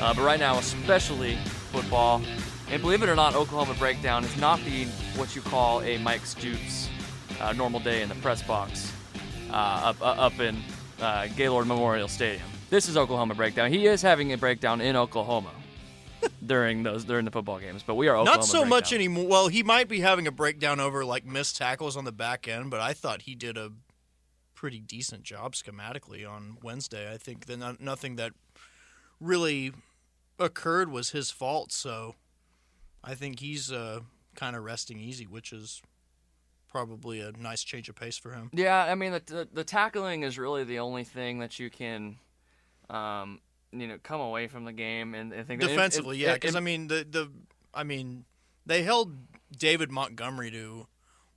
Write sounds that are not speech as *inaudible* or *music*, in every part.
Uh, but right now, especially football. And believe it or not, Oklahoma Breakdown is not the what you call a Mike Stoops uh, normal day in the press box uh, up, up in uh, Gaylord Memorial Stadium. This is Oklahoma Breakdown. He is having a breakdown in Oklahoma *laughs* during those during the football games, but we are Oklahoma Not so Breakdown. much anymore. Well, he might be having a breakdown over like missed tackles on the back end, but I thought he did a pretty decent job schematically on Wednesday. I think that nothing that really occurred was his fault, so I think he's uh, kind of resting easy, which is probably a nice change of pace for him. Yeah, I mean the, the the tackling is really the only thing that you can, um, you know, come away from the game and, and think Defensively, it- yeah, because I mean the the I mean they held David Montgomery to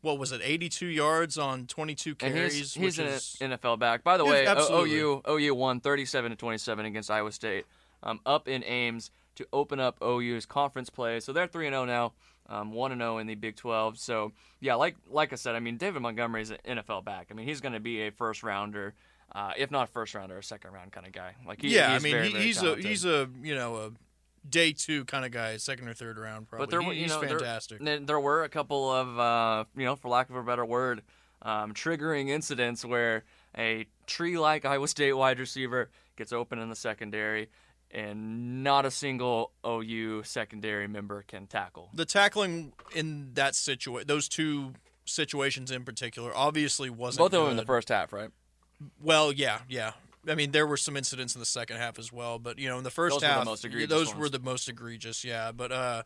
what was it, 82 yards on 22 and carries, he's which he's an is NFL back. By the way, absolutely. OU OU won 37 to 27 against Iowa State, um, up in Ames to open up OU's conference play. So they're three and zero now, um, one and zero in the Big 12. So yeah, like like I said, I mean David Montgomery is an NFL back. I mean he's going to be a first rounder. Uh, if not first rounder, a second round kind of guy. Like he, yeah, he's I mean very, he, very he's a he's a you know a day two kind of guy, second or third round probably. But there, He- were- you he's know, there- fantastic. There, there were a couple of, uh, you know, for lack of a better word, um, triggering incidents where a tree-like Iowa State wide receiver gets open in the secondary, and not a single OU secondary member can tackle. the tackling in that situation, those two situations in particular, obviously wasn't Both of them in the first half, right? Well, yeah, yeah. I mean, there were some incidents in the second half as well, but you know, in the first Those were the most yeah, egregious those ones. were the most egregious. Yeah, but uh,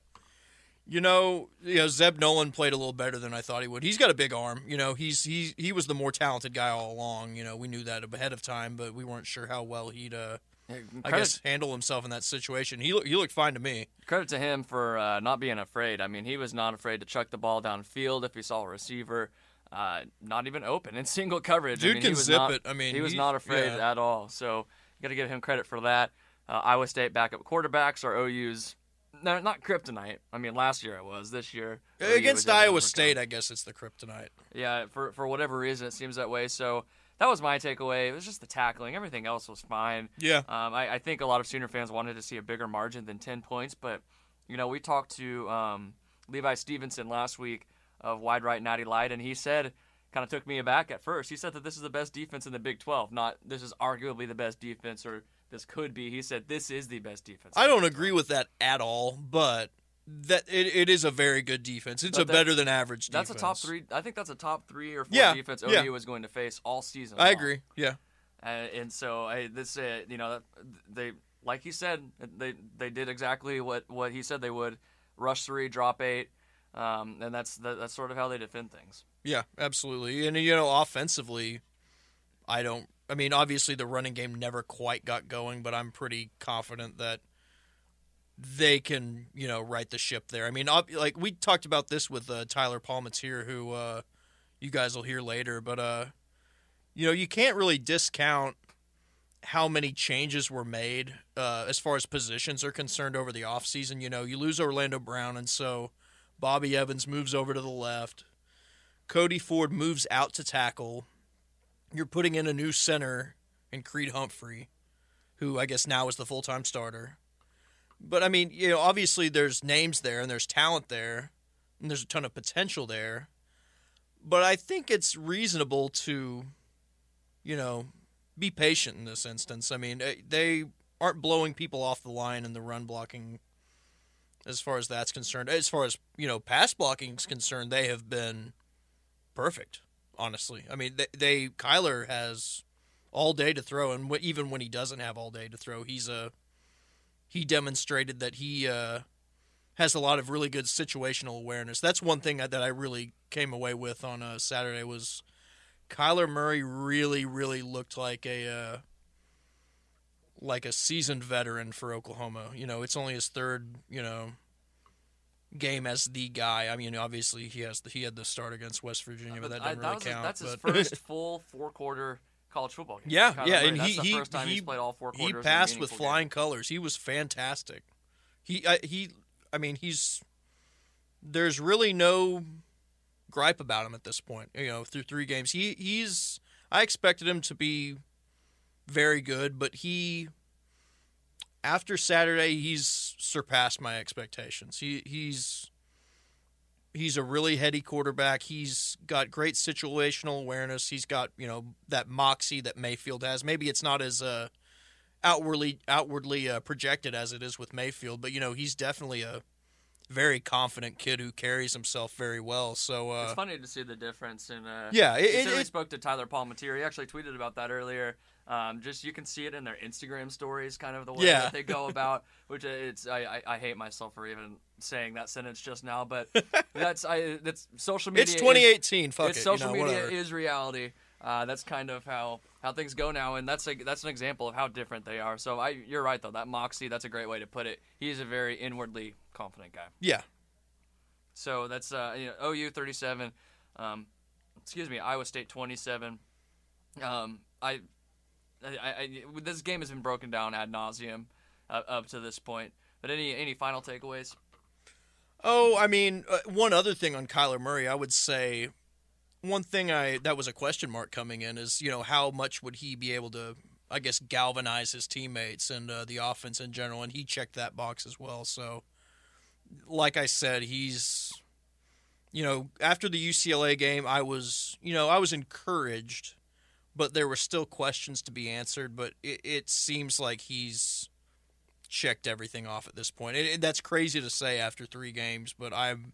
you know, you know, Zeb Noland played a little better than I thought he would. He's got a big arm. You know, he's he he was the more talented guy all along. You know, we knew that ahead of time, but we weren't sure how well he'd uh, I guess handle himself in that situation. He he looked fine to me. credit to him for uh, not being afraid. I mean, he was not afraid to chuck the ball downfield if he saw a receiver. Uh, not even open in *laughs* single coverage. I Dude mean, can he was zip not, it. I mean, he was he- not afraid yeah. at all. So you got to give him credit for that. Uh, Iowa State backup quarterbacks are OU's. No, not kryptonite. I mean, last year it was. This year Against Iowa. State, I guess it's the kryptonite. Yeah, for for whatever reason, it seems that way. So that was my takeaway. It was just the tackling. Everything else was fine. Yeah. Um, I, I think a lot of Sooner fans wanted to see a bigger margin than 10 points, but, you know, we talked to um, Levi Stevenson last week of Wide Right Natty Light, and he said, kind of took me aback at first. He said that this is the best defense in the Big 12, not this is arguably the best defense or this could be. He said this is the best defense. I don't agree with that at all, but that it, it is a very good defense. It's a better than average defense. That's a top three. I think that's a top three or four Yeah, defense yeah. OU is going to face all season. I long. agree. Yeah. Uh, and so I, this, uh, you know, they like he said, they they did exactly what what he said they would: rush three, drop eight, um, and that's that, that's sort of how they defend things. Yeah, absolutely. And you know, offensively, I don't. I mean, obviously the running game never quite got going, but I'm pretty confident that they can, you know, right the ship there. I mean, like we talked about this with uh, Tyler Palmateer, who uh, you guys will hear later, but uh, you know, you can't really discount how many changes were made uh, as far as positions are concerned over the offseason. You know, you lose Orlando Brown, and so Bobby Evans moves over to the left. Cody Ford moves out to tackle. You're putting in a new center in Creed Humphrey, who I guess now is the full time starter. But I mean, you know, obviously there's names there and there's talent there and there's a ton of potential there. But I think it's reasonable to, you know, be patient in this instance. I mean, eh, they aren't blowing people off the line in the run blocking as far as that's concerned. As far as you know, pass blocking is concerned, they have been perfect. Honestly, I mean, they, they Kyler has all day to throw, and even when he doesn't have all day to throw, he's a he demonstrated that he uh, has a lot of really good situational awareness. That's one thing that I really came away with on uh, Saturday was Kyler Murray really, really looked like a uh, like a seasoned veteran for Oklahoma. You know, it's only his third, you know, game as the guy. I mean, obviously he has the, he had the start against West Virginia, but, that I- doesn't really count. that's his first *laughs* full four quarter college football game. Yeah, Kyler yeah, Murray, and he he he, he's played all four he quarters. in a passed with meaningful game. flying colors. He was fantastic. He I, he, I mean, he's there's really no gripe about him at this point. You know, through three games, he he's I expected him to be very good, but he after Saturday he's surpassed my expectations. He he's he's a really heady quarterback. He's got great situational awareness. He's got you know that moxie that Mayfield has. Maybe it's not as uh, outwardly outwardly uh, projected as it is with Mayfield, but you know he's definitely a very confident kid who carries himself very well. So uh, It's funny to see the difference in. Uh, yeah, it, it, it, spoke to Tyler Palmateer. He actually tweeted about that earlier. Um, just you can see it in their Instagram stories, kind of the way Yeah. that they go *laughs* about. Which it's I, I, I hate myself for even saying that sentence just now, but *laughs* that's I that's social media. it's is- 2018. Fuck it's it, social you know, media whatever. is reality. Uh, that's kind of how, how things go now, and that's a, that's an example of how different they are. So I, you're right though. That moxie, that's a great way to put it. He's a very inwardly confident guy. yeah, So that's uh, you know, OU 37, um, excuse me, Iowa State 27. Um, I, I, I, this game has been broken down ad nauseum uh, up to this point. But any any final takeaways? Oh, I mean, uh, one other thing on Kyler Murray, I would say one thing I that was a question mark coming in is you know how much would he be able to I guess galvanize his teammates and uh, the offense in general, and he checked that box as well. So, like I said, he's you know after the UCLA game, I was you know I was encouraged, but there were still questions to be answered. But it, it seems like he's checked everything off at this point. That's crazy to say after three games, but I'm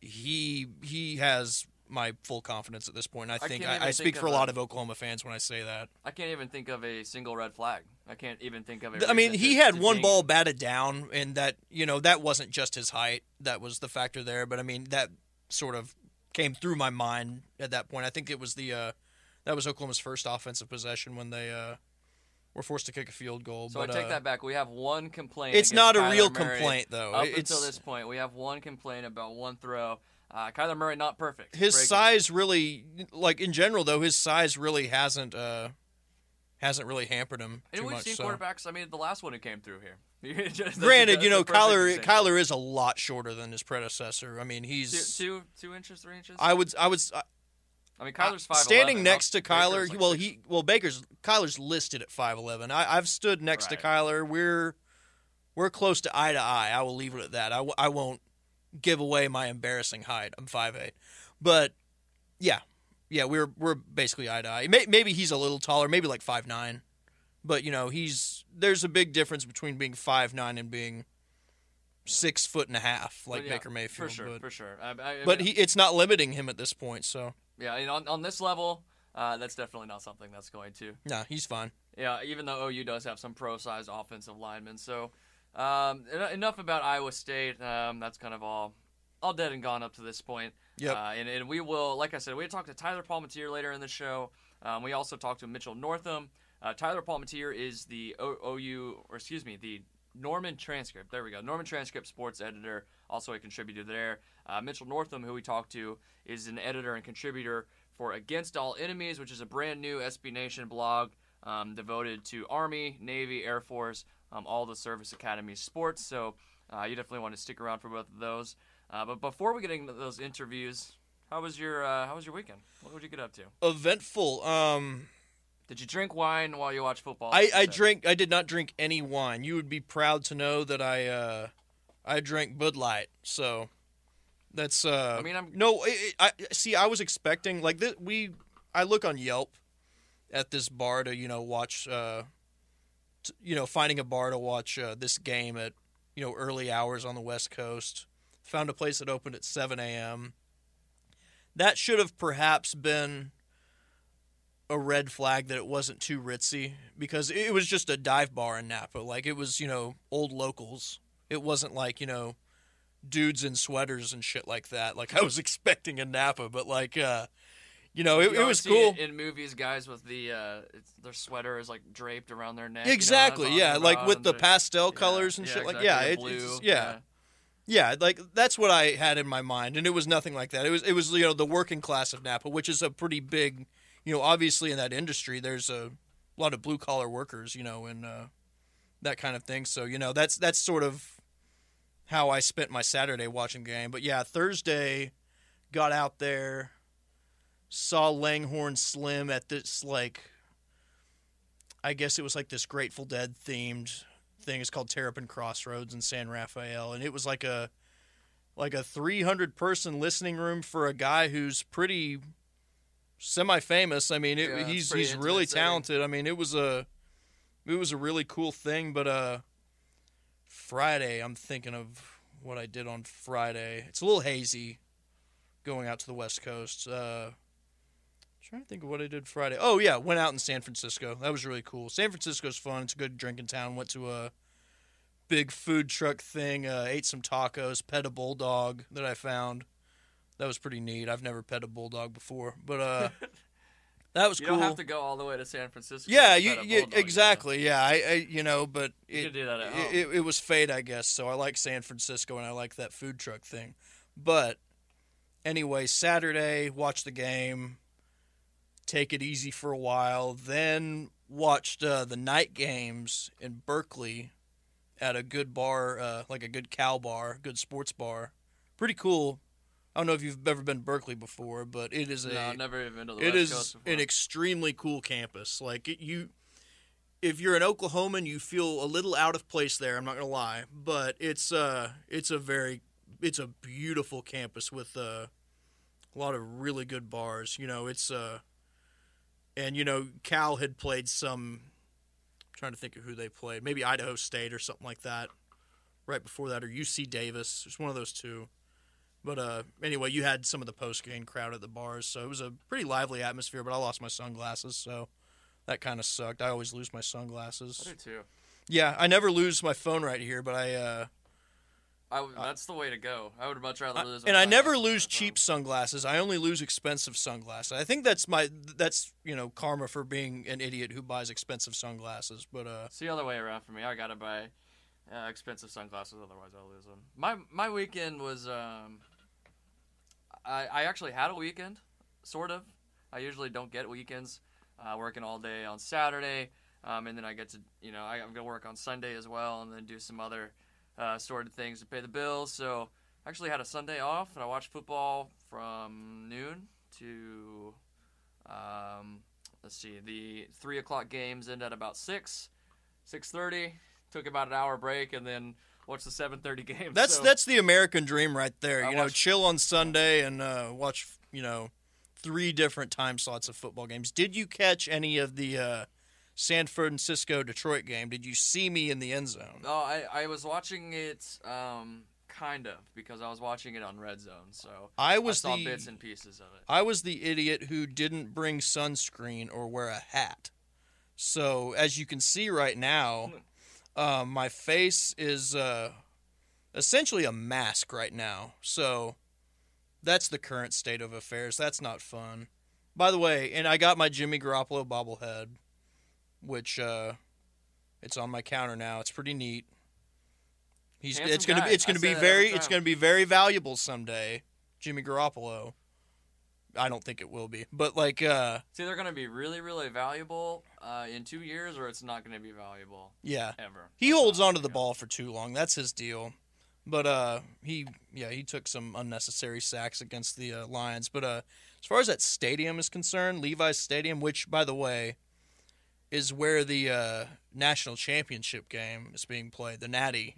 he he has my full confidence at this point. I I think I, I speak think for a lot of Oklahoma fans when I say that. I can't even think of a single red flag. I can't even think of a. I mean, he to- had to one ball batted down, and that you know that wasn't just his height. That was the factor there. But I mean, that sort of came through my mind at that point. I think it was the uh, that was Oklahoma's first offensive possession when they uh, were forced to kick a field goal. So but, I take uh, that back. We have one complaint. It's not a Kyler real Murray complaint, though. Up It's- until this point, we have one complaint about one throw. Uh, Kyler Murray not perfect. his Breaking. size really like in general though his size really hasn't uh hasn't really hampered him And we've much seen so. quarterbacks. I mean, the last one who came through here. *laughs* Granted you know kyler kyler is a lot shorter than his predecessor i mean he's two, two, two inches, three inches. i would i uh, I mean, Kyler's five. standing next to kyler like well he well baker's kyler's listed at 5'11 I, i've stood next Right. to kyler. We're we're close to eye to eye. I will leave it at that. I, w- I won't give away my embarrassing height. I'm five eight, but yeah. Yeah we're we're basically eye to eye. May, maybe he's a little taller maybe like five nine, but you know he's there's a big difference between being five nine and being six foot and a half like yeah, baker mayfield for sure, but, for sure. I, I, I but mean, he it's not limiting him at this point so yeah, and on on this level, uh, that's definitely not something that's going to. nah he's fine Yeah, even though OU does have some pro-sized offensive linemen. So, um, en- enough about Iowa State. Um, that's kind of all, all dead and gone up to this point. Yep. Uh, and, and we will, like I said, we talked to Tyler Palmateer later in the show. Um, we also talked to Mitchell Northam. Uh, Tyler Palmateer is the o- OU, or excuse me, the Norman Transcript. There we go. Norman Transcript sports editor, also a contributor there. Uh, Mitchell Northam, who we talked to, is an editor and contributor for Against All Enemies, which is a brand new SB Nation blog um, devoted to Army, Navy, Air Force, um, all the service academy sports. So uh, you definitely want to stick around for both of those. Uh, but before we get into those interviews, how was your uh, how was your weekend? What would you get up to? eventful um Did you drink wine while you watch football? I, I drink. I did not drink any wine. You would be proud to know that I uh, I drank Bud Light. So that's uh. I mean, I'm- no. It, it, I see. I was expecting like this. We I look on Yelp at this bar to you know watch uh, t- you know finding a bar to watch uh, this game at you know, early hours on the West Coast. Found a place that opened at 7 a.m. That should have perhaps been a red flag that it wasn't too ritzy because it was just a dive bar in Napa. Like it was, you know, old locals. It wasn't like, you know, dudes in sweaters and shit like that. Like I was *laughs* expecting in Napa, but like uh you know, it, You it was cool. in movies, guys with the uh, it's, their sweater is like draped around their neck. you know Exactly, yeah, like with the pastel yeah, colors and yeah, shit. Like, exactly, yeah, the it, blue, it's yeah, yeah, like that's what I had in my mind, and it was nothing like that. It was it was you know the working class of Napa, which is a pretty big, you know, obviously in that industry, there's a lot of blue collar workers, you know, and uh, that kind of thing. So you know, that's that's sort of how I spent my Saturday watching the game. But yeah, Thursday, got out there, saw Langhorne Slim at this like, I guess it was like this Grateful Dead themed thing. It's called Terrapin Crossroads in San Rafael, and it was like a like a 300 person listening room for a guy who's pretty semi famous. I mean, it, Yeah, he's he's really talented. I mean, it was a it was a really cool thing. But uh, Friday, I'm thinking of what I did on Friday. It's a little hazy going out to the West Coast. Uh, trying to think of what I did Friday. Oh yeah, went out in San Francisco. That was really cool. San Francisco's fun. It's a good drinking town. Went to a big food truck thing. Uh, ate some tacos. Pet a bulldog that I found. That was pretty neat. I've never pet a bulldog before, but uh, *laughs* that was You cool. don't have to go all the way to San Francisco. yeah, you, pet a you exactly. Yeah, I, I you know, but You, it, could do that at home. it, it, it was fate, I guess. So I like San Francisco and I like that food truck thing. But anyway, Saturday, watch the game, take it easy for a while, then watched uh, the night games in Berkeley at a good bar, uh, like a good cow bar, good sports bar. Pretty cool. I don't know if you've ever been to Berkeley before, but it is a no, I've never even been to the it West is Coast before. an extremely cool campus. Like it, you, if you're an Oklahoman, you feel a little out of place there. I'm not gonna lie, but it's uh, it's a very, it's a beautiful campus with uh, a lot of really good bars. You know, it's uh, and you know, Cal had played some. I'm trying to think of who they played. Maybe Idaho State or something like that. Right before that, or UC Davis. It's one of those two. But uh, anyway, you had some of the post game crowd at the bars, so it was a pretty lively atmosphere. But I lost my sunglasses, so that kind of sucked. I always lose my I sunglasses. do too. Yeah, I never lose my phone right here, but I uh, I w- that's the way to go. I would much rather I- lose. and I never lose cheap sunglasses. I only lose expensive sunglasses. I think that's my that's you know karma for being an idiot who buys expensive sunglasses. But uh, It's the other way around for me. I gotta buy uh, expensive sunglasses, otherwise I'll lose them. My my weekend was um, I I actually had a weekend, sort of. I usually don't get weekends, uh, working all day on Saturday, um, and then I get to you know I, I'm gonna work on Sunday as well, and then do some other uh, sort of things to pay the bills. So I actually had a Sunday off, and I watched football from noon to um, let's see, the three o'clock games end at about six, six thirty. Took about an hour break, and then watched the seven thirty game. that's So- that's the American dream right there. I You know, watched- chill on Sunday and uh, watch you know three different time slots of football games. Did you catch any of the uh, San Francisco Detroit game? Did you see me in the end zone? Oh, I, I was watching it, um, kind of because I was watching it on Red Zone, so I I was saw the bits and pieces of it. I was the idiot who didn't bring sunscreen or wear a hat. So as you can see right now, um, my face is uh, essentially a mask right now. So that's the current state of affairs. That's not fun. By the way, and I got my Jimmy Garoppolo bobblehead, which uh, it's on my counter now. It's pretty neat. He's Handsome it's gonna guy. be it's gonna be very it's gonna be very valuable someday. Jimmy Garoppolo. I don't think it will be, but like, uh, It's either going to be really, really valuable uh, in two years, or it's not going to be valuable yeah, ever. he That's holds onto the feel. ball for too long. That's his deal. But uh, he yeah he took some unnecessary sacks against the uh, Lions. But uh, as far as that stadium is concerned, Levi's Stadium, which by the way is where the uh, national championship game is being played, the Natty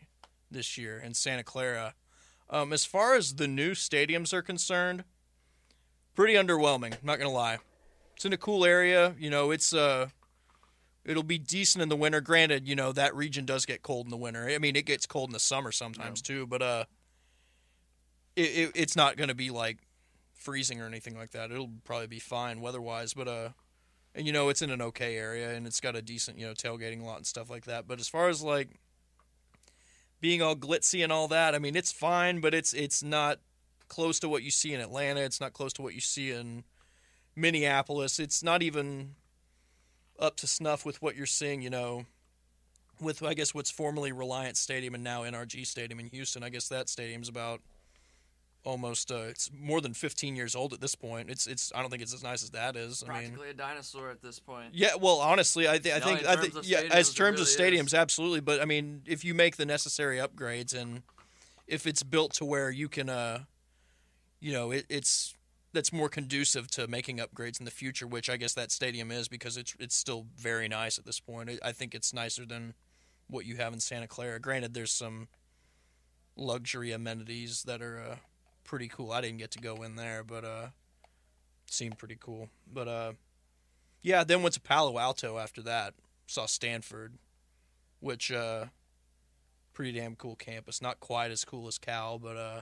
this year in Santa Clara. Um, as far as the new stadiums are concerned, pretty underwhelming. I'm not gonna lie. It's in a cool area. You know, it's uh, it'll be decent in the winter. Granted, you know that region does get cold in the winter. I mean, it gets cold in the summer sometimes too, but uh, it, it it's not to be like freezing or anything like that. It'll probably be fine weather-wise, but uh, and you know it's in an okay area and it's got a decent you know tailgating lot and stuff like that. But as far as like being all glitzy and all that, I mean it's fine, but it's it's not close to what you see in Atlanta. It's not close to what you see in Minneapolis. It's not even up to snuff with what you're seeing, you know, with I guess what's formerly Reliant Stadium and now NRG Stadium in Houston. I guess that stadium's about almost uh, it's more than 15 years old at this point. It's it's I don't think it's as nice as that is. I Practically mean, a dinosaur at this point. yeah. Well, honestly, I, th- I No, think I think yeah. As terms of stadiums, is. absolutely. But I mean, if you make the necessary upgrades and if it's built to where you can, uh, you know, it, it's that's more conducive to making upgrades in the future, which I guess that stadium is because it's it's still very nice at this point. I think it's nicer than what you have in Santa Clara. Granted, there's some luxury amenities that are uh, pretty cool. I didn't get to go in there, but uh, seemed pretty cool. But uh, yeah, then went to Palo Alto after that. Saw Stanford, which uh, pretty damn cool campus. Not quite as cool as Cal, but uh,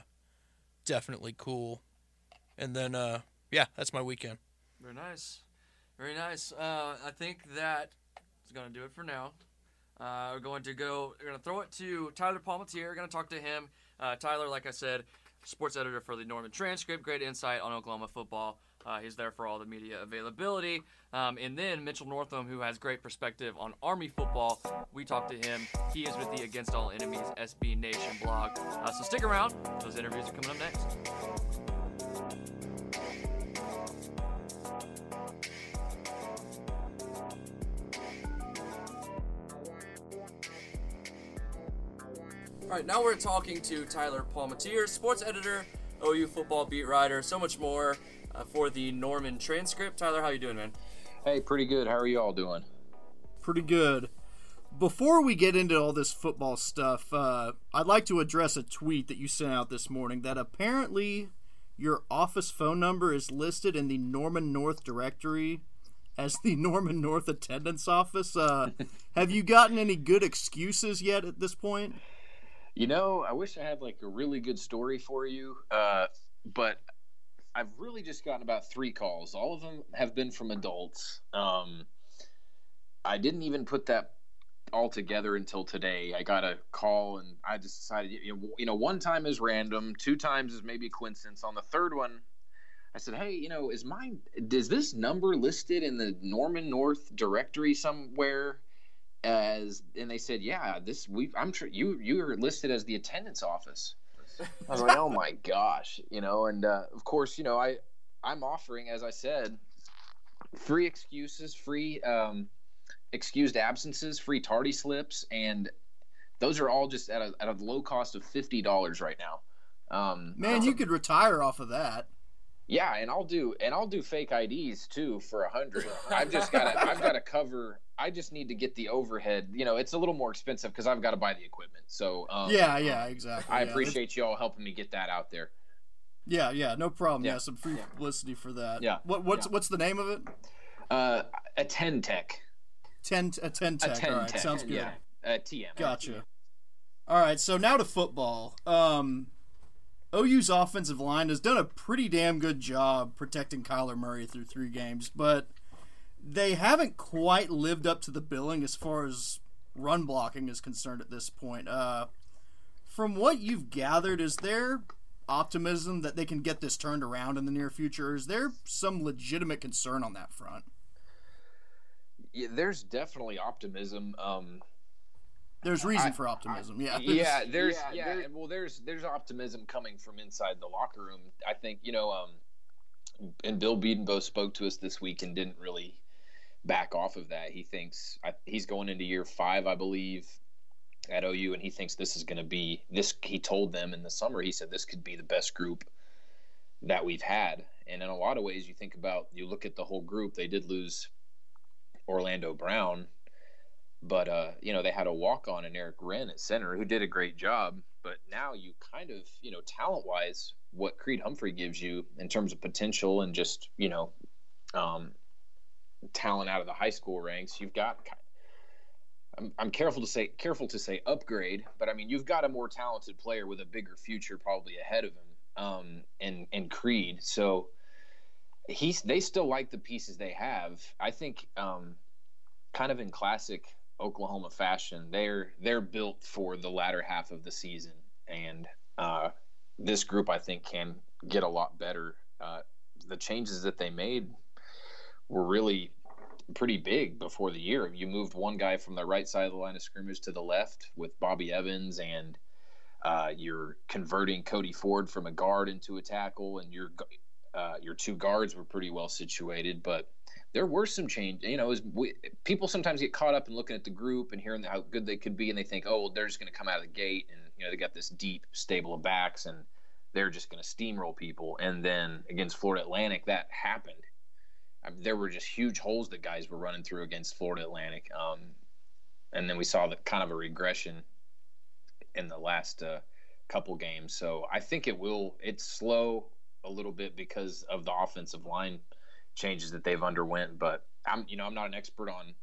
definitely cool. And then uh, yeah, that's my weekend. Very nice. Very nice. Uh, I think that is going to do it for now. Uh, we're going to go, we're going to throw it to Tyler Palmateer. We're going to talk to him. Uh, Tyler, like I said, sports editor for the Norman Transcript, great insight on Oklahoma football. Uh, he's there for all the media availability. Um, and then Mitchell Northam, who has great perspective on Army football. We talked to him. He is with the Against All Enemies SB Nation blog. Uh, so stick around. Those interviews are coming up next. All right, now we're talking to Tyler Palmateer, sports editor, OU football beat writer, so much more uh, for the Norman Transcript. Tyler, how you doing, man? Hey, pretty good. How are you all doing? pretty good. Before we get into all this football stuff, uh, I'd like to address a tweet that you sent out this morning that apparently your office phone number is listed in the Norman North directory as the *laughs* Norman North attendance office. Uh, *laughs* have you gotten any good excuses yet at this point? You know, I wish I had like a really good story for you, uh, but I've really just gotten about three calls. All of them have been from adults. Um, I didn't even put that all together until today. I got a call and I just decided, you know, one time is random, two times is maybe coincidence. On the third one, I said, "Hey, you know, is mine? Is this number listed in the Norman North directory somewhere?" As and they said, "Yeah, this we. I'm sure you you're listed as the attendance office." I was like, "Oh my gosh," you know. And uh, of course, you know, I I'm offering, as I said, free excuses, free um, excused absences, free tardy slips, and those are all just at a at a low cost of fifty dollars right now. Um, Man, you could retire off of that. Yeah, and I'll do and I'll do fake IDs too for a hundred. *laughs* I've just got to I've got to cover. I just need to get the overhead. You know, it's a little more expensive because I've got to buy the equipment. So um, Yeah, yeah, exactly. I yeah. appreciate you all helping me get that out there. Yeah, yeah, no problem. Yeah, Yeah. some free publicity for that. Yeah. What what's Yeah. what's the name of it? Uh, attend tech. Ten a ten tech. Attend All right, tech. sounds good. Yeah. Uh, TM. Gotcha. All right, so now to football. Um, OU's offensive line has done a pretty damn good job protecting Kyler Murray through three games, but they haven't quite lived up to the billing as far as run blocking is concerned at this point. Uh, from what you've gathered, is there optimism that they can get this turned around in the near future? Is there some legitimate concern on that front? Yeah, there's definitely optimism. Um, There's reason I- for optimism. yeah. yeah, *laughs* there's yeah, yeah, there- well, there's there's optimism coming from inside the locker room. I think you know, um, and Bill Bedenbaugh both spoke to us this week and didn't really back off of that. He thinks I, he's going into year five, I believe, at OU, and he thinks this is going to be this. He told them in the summer, he said this could be the best group that we've had. And in a lot of ways, you think about, you look at the whole group. They did lose Orlando Brown, but uh, you know they had a walk on in Erick Wren at center who did a great job. But now you kind of you know talent wise, what Creed Humphrey gives you in terms of potential and just you know um, talent out of the high school ranks, you've got I'm, I'm careful to say careful to say upgrade, but I mean you've got a more talented player with a bigger future probably ahead of him, um, and and Creed. So he's they still like the pieces they have. I think, um, kind of in classic Oklahoma fashion, they're they're built for the latter half of the season, and uh, this group I think can get a lot better. Uh, the changes that they made were really pretty big before the year. You moved one guy from the right side of the line of scrimmage to the left with Bobby Evans, and uh, you're converting Cody Ford from a guard into a tackle, and your uh, your two guards were pretty well situated. But there were some change. You know, we, people sometimes get caught up in looking at the group and hearing how good they could be, and they think, oh, well, they're just going to come out of the gate, and you know, they got this deep stable of backs, and they're just going to steamroll people. And then against Florida Atlantic, that happened I mean, there were just huge holes that guys were running through against Florida Atlantic. Um, and then we saw the kind of a regression in the last uh, couple games. So I think it will. It's slow a little bit because of the offensive line changes that they've underwent. But I'm, you know, I'm not an expert on.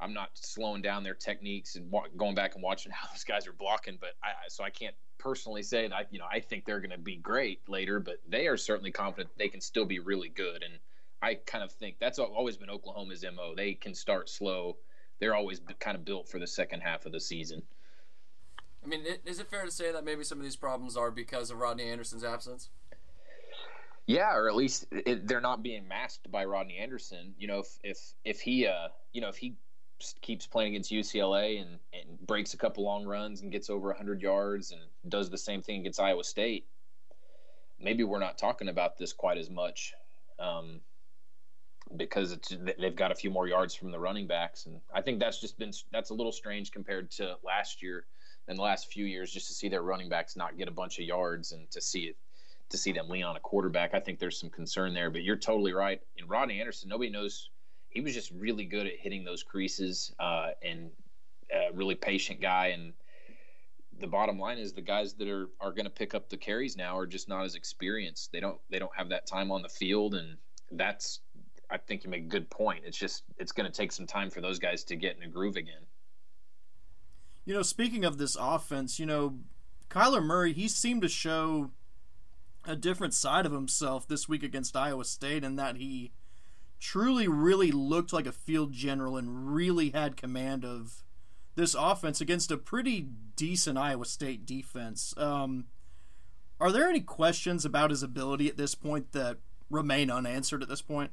I'm not slowing down their techniques and going back and watching *laughs* how those guys are blocking. But I, so I can't personally say that. I, you know, I think they're going to be great later, but they are certainly confident they can still be really good. And I kind of think that's always been Oklahoma's mo. They can start slow. They're always kind of built for the second half of the season. I mean, is it fair to say that maybe some of these problems are because of Rodney Anderson's absence? Yeah, or at least it, they're not being masked by Rodney Anderson. You know, if if if he, uh, you know, if he keeps playing against UCLA and, and breaks a couple long runs and gets over 100 yards and does the same thing against Iowa State, maybe we're not talking about this quite as much. Um, because they've got a few more yards from the running backs, and I think that's just been that's a little strange compared to last year and the last few years, just to see their running backs not get a bunch of yards and to see it to see them lean on a quarterback. I think there's some concern there, but you're totally right. And Rodney Anderson, nobody knows he was just really good at hitting those creases uh, and a really patient guy. And the bottom line is the guys that are are going to pick up the carries now are just not as experienced. They don't they don't have that time on the field, and that's I think you make a good point. It's just it's going to take some time for those guys to get in a groove again. You know, speaking of this offense, you know, Kyler Murray, he seemed to show a different side of himself this week against Iowa State in that he truly really looked like a field general and really had command of this offense against a pretty decent Iowa State defense. Um, are there any questions about his ability at this point that remain unanswered at this point?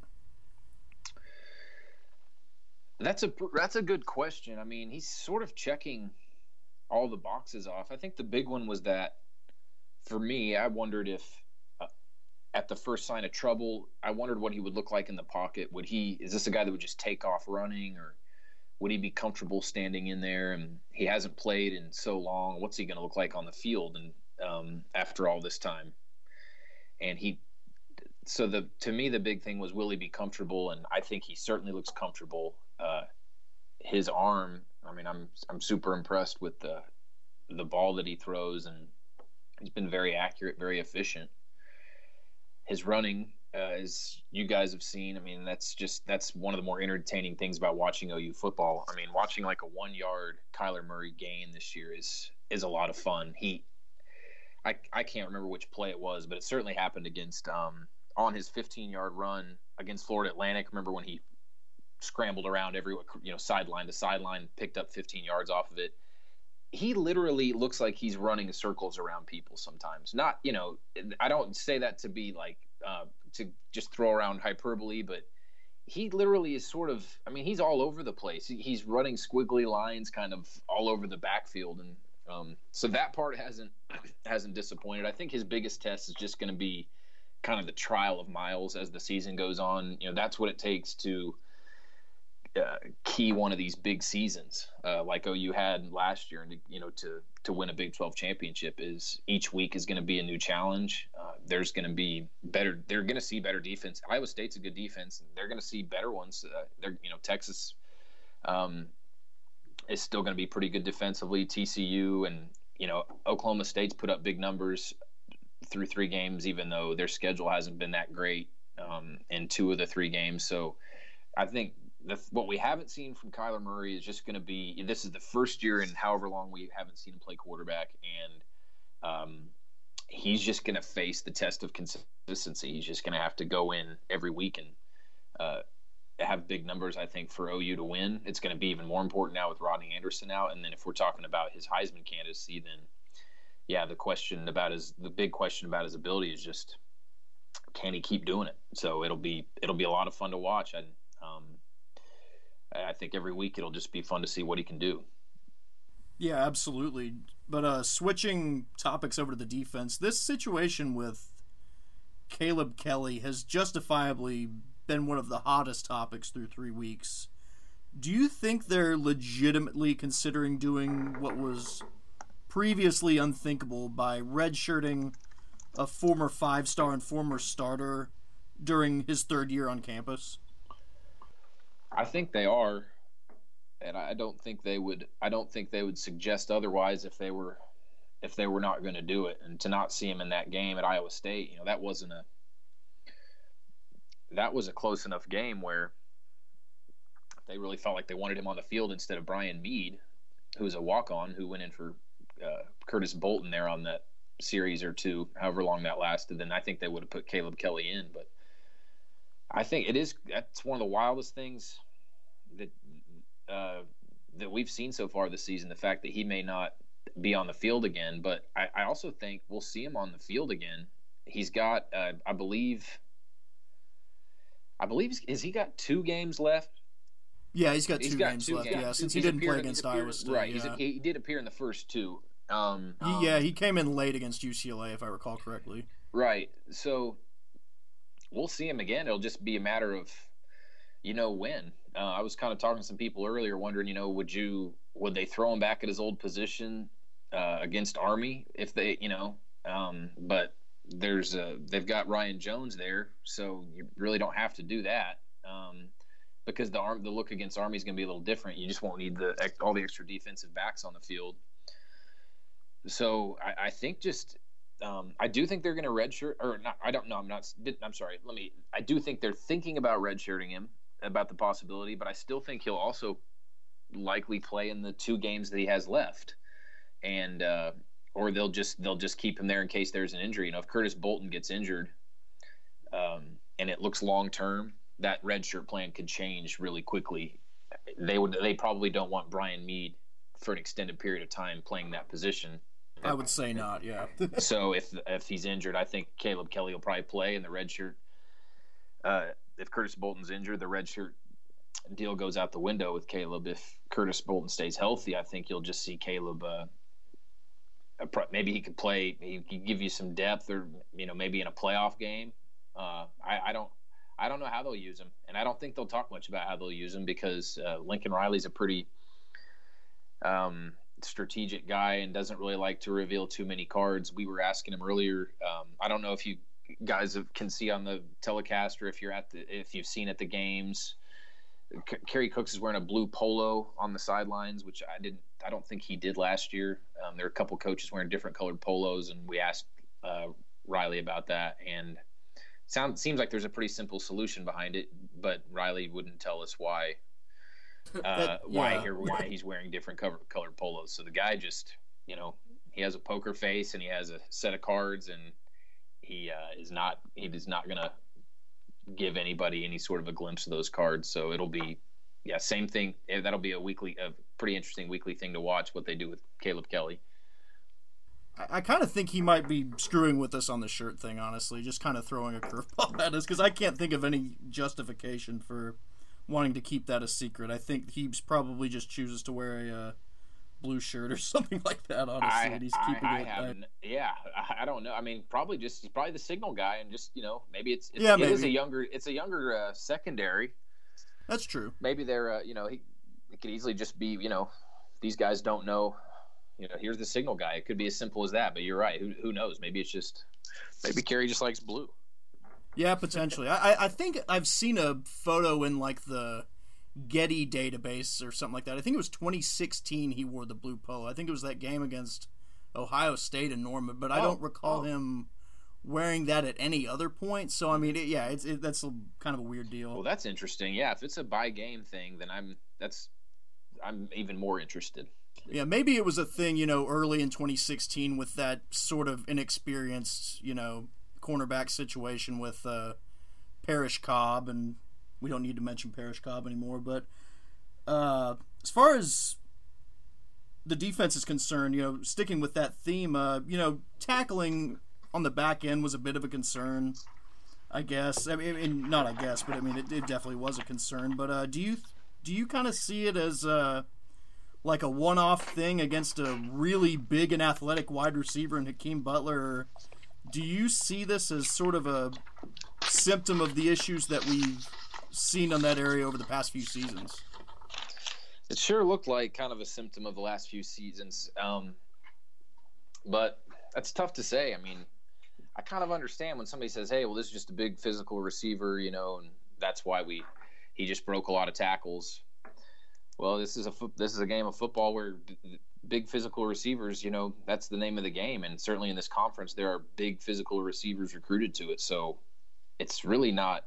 That's a that's a good question. I mean, he's sort of checking all the boxes off. I think the big one was that for me, I wondered if uh, at the first sign of trouble, I wondered what he would look like in the pocket. Would he is this a guy that would just take off running or would he be comfortable standing in there and he hasn't played in so long what's he going to look like on the field and um, after all this time and he so the to me the big thing was will he be comfortable and i think he certainly looks comfortable uh, his arm. I mean, I'm I'm super impressed with the the ball that he throws, and he's been very accurate, very efficient. His running, uh, as you guys have seen, I mean, that's just that's one of the more entertaining things about watching OU football. I mean, watching like a one yard Kyler Murray gain this year is is a lot of fun. He, I I can't remember which play it was, but it certainly happened against um on his 15 yard run against Florida Atlantic. Remember when he scrambled around every you know, sideline to sideline, picked up 15 yards off of it. He literally looks like he's running circles around people sometimes. Not, you know, I don't say that to be like uh, to just throw around hyperbole, but he literally is sort of. I mean, he's all over the place. He's running squiggly lines, kind of all over the backfield, and um, so that part hasn't hasn't disappointed. I think his biggest test is just going to be kind of the trial of miles as the season goes on. You know, that's what it takes to uh, key one of these big seasons uh, like OU had last year, and you know to to win a Big 12 championship is each week is going to be a new challenge. Uh, there's going to be better. They're going to see better defense. Iowa State's a good defense. They're going to see better ones. Uh, they're you know Texas um, is still going to be pretty good defensively. TCU and you know Oklahoma State's put up big numbers through three games, even though their schedule hasn't been that great um, in two of the three games. So I think the, what we haven't seen from Kyler Murray is just going to be this is the first year in however long we haven't seen him play quarterback, and um, he's just going to face the test of consistency. He's just going to have to go in every week and uh, have big numbers. I think for OU to win, it's going to be even more important now with Rodney Anderson out. And then if we're talking about his Heisman candidacy, then yeah, the question about his the big question about his ability is just can he keep doing it? So it'll be it'll be a lot of fun to watch. And um, I think every week it'll just be fun to see what he can do. Yeah, absolutely. But uh, switching topics over to the defense, this situation with Caleb Kelly has justifiably been one of the hottest topics through three weeks. Do you think they're legitimately considering doing what was previously unthinkable by redshirting a former five star and former starter during his third year on campus? I think they are, and I don't think they would. I don't think they would suggest otherwise if they were, if they were not going to do it. And to not see him in that game at Iowa State, you know, that wasn't a. That was a close enough game where they really felt like they wanted him on the field instead of Brian Mead, who was a walk-on who went in for uh, Curtis Bolton there on that series or two, however long that lasted. Then I think they would have put Caleb Kelly in, but I think it is that's one of the wildest things that uh, that we've seen so far this season. The fact that he may not be on the field again, but I, I also think we'll see him on the field again. He's got, uh, I believe, I believe has he got two games left? Yeah, he's got two got games two left. Games. Yeah, since he didn't play against Iowa State. Right, yeah. he did appear in the first two. Um, he, yeah, he came in late against UCLA, if I recall correctly. Right. So we'll see him again. It'll just be a matter of, you know, when. Uh, I was kind of talking to some people earlier, wondering, you know, would you would they throw him back at his old position uh, against Army if they, you know, um, but there's a, they've got Ryan Jones there, so you really don't have to do that. Um, because the arm the look against Army is going to be a little different. You just won't need the all the extra defensive backs on the field. So I, I think just um, I do think they're going to redshirt, or not. I don't know. I'm not. I'm sorry. Let me. I do think they're thinking about redshirting him, about the possibility, but I still think he'll also likely play in the two games that he has left, and uh, or they'll just they'll just keep him there in case there's an injury. You know, if Curtis Bolton gets injured, um, and it looks long term, that redshirt plan could change really quickly. They would. They probably don't want Brian Mead for an extended period of time playing that position I would say not. Yeah. *laughs* so if if he's injured, I think Caleb Kelly will probably play in the red shirt. Uh, if Curtis Bolton's injured, the red shirt deal goes out the window with Caleb. If Curtis Bolton stays healthy, I think you'll just see Caleb. Uh, maybe he could play. He could give you some depth, or you know, maybe in a playoff game. Uh, I, I, don't. I don't know how they'll use him, and I don't think they'll talk much about how they'll use him because uh, Lincoln Riley's a pretty um, strategic guy and doesn't really like to reveal too many cards. We were asking him earlier. Um, I don't know if you guys can see on the telecast or if you're at the if you've seen at the games. C- Kerry Cooks is wearing a blue polo on the sidelines, which I didn't. I don't think he did last year. Um, there are a couple coaches wearing different colored polos, and we asked uh, Riley about that, and sound seems like there's a pretty simple solution behind it, but Riley wouldn't tell us why uh, why yeah. why he's wearing different cover, colored polos. So the guy just you know he has a poker face and he has a set of cards and he uh, is not he is not gonna give anybody any sort of a glimpse of those cards. So it'll be yeah same thing. That'll be a weekly a pretty interesting weekly thing to watch what they do with Caleb Kelly. I, I kind of think he might be screwing with us on the shirt thing, honestly, just kind of throwing a curveball *laughs* at us because I can't think of any justification for wanting to keep that a secret. I think he's probably just chooses to wear a uh, blue shirt or *laughs* something like that. Honestly, I, and he's keeping I, it. Yeah, I don't know. I mean, probably just he's probably the signal guy, and just you know, maybe it's, it's yeah, maybe. it is a younger it's a younger uh, secondary. That's true. Maybe they're uh, you know he it could easily just be you know these guys don't know you know here's the signal guy. It could be as simple as that. But you're right. Who who knows? Maybe it's just maybe Kerry just likes blue. Yeah, potentially. I I think I've seen a photo in like the Getty database or something like that. I think it was 2016 he wore the blue polo. I think it was that game against Ohio State in Norman, but I oh, don't oh, recall oh. him wearing that at any other point. So I mean, it, yeah, it's it, that's a, kind of a weird deal. Well, that's interesting. Yeah, if it's a by game thing, then I'm that's I'm even more interested. Yeah, maybe it was a thing, you know, early in 2016 with that sort of inexperienced, you know, cornerback situation with uh, Parrish Cobb, and we don't need to mention Parrish Cobb anymore. But uh, as far as the defense is concerned, you know, sticking with that theme, uh, you know, tackling on the back end was a bit of a concern. I guess. I mean, not I guess, but I mean, it, it definitely was a concern. But uh, do you do you kind of see it as uh, like a one-off thing against a really big and athletic wide receiver in Hakeem Butler? Or do you see this as sort of a symptom of the issues that we've seen on that area over the past few seasons? It sure looked like kind of a symptom of the last few seasons, um, but that's tough to say. I mean, I kind of understand when somebody says, "Hey, well, this is just a big physical receiver," you know, and that's why we he just broke a lot of tackles. Well, this is a this is a game of football where big physical receivers, you know, that's the name of the game, and certainly in this conference, there are big physical receivers recruited to it. So it's really not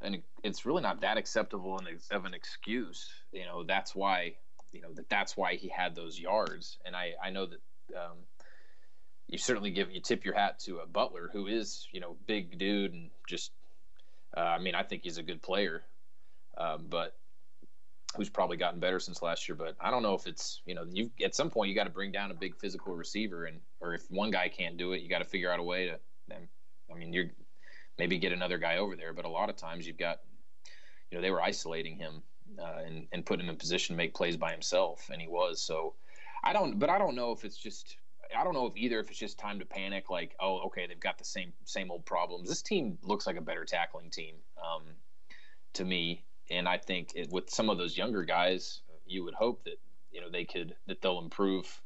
and it's really not that acceptable of an excuse. You know, that's why you know that that's why he had those yards, and I I know that. Um, you certainly give you tip your hat to a Butler who is you know big dude and just uh, I mean I think he's a good player, um, but who's probably gotten better since last year. But I don't know if it's you know you at some point you got to bring down a big physical receiver and or if one guy can't do it, you got to figure out a way to. I mean you're maybe get another guy over there, but a lot of times you've got you know they were isolating him uh, and and put him in position to make plays by himself, and he was so. I don't, but I don't know if it's just I don't know if either if it's just time to panic, like, oh, okay, they've got the same same old problems. This team looks like a better tackling team um, to me, and I think it, with some of those younger guys, you would hope that you know they could that they'll improve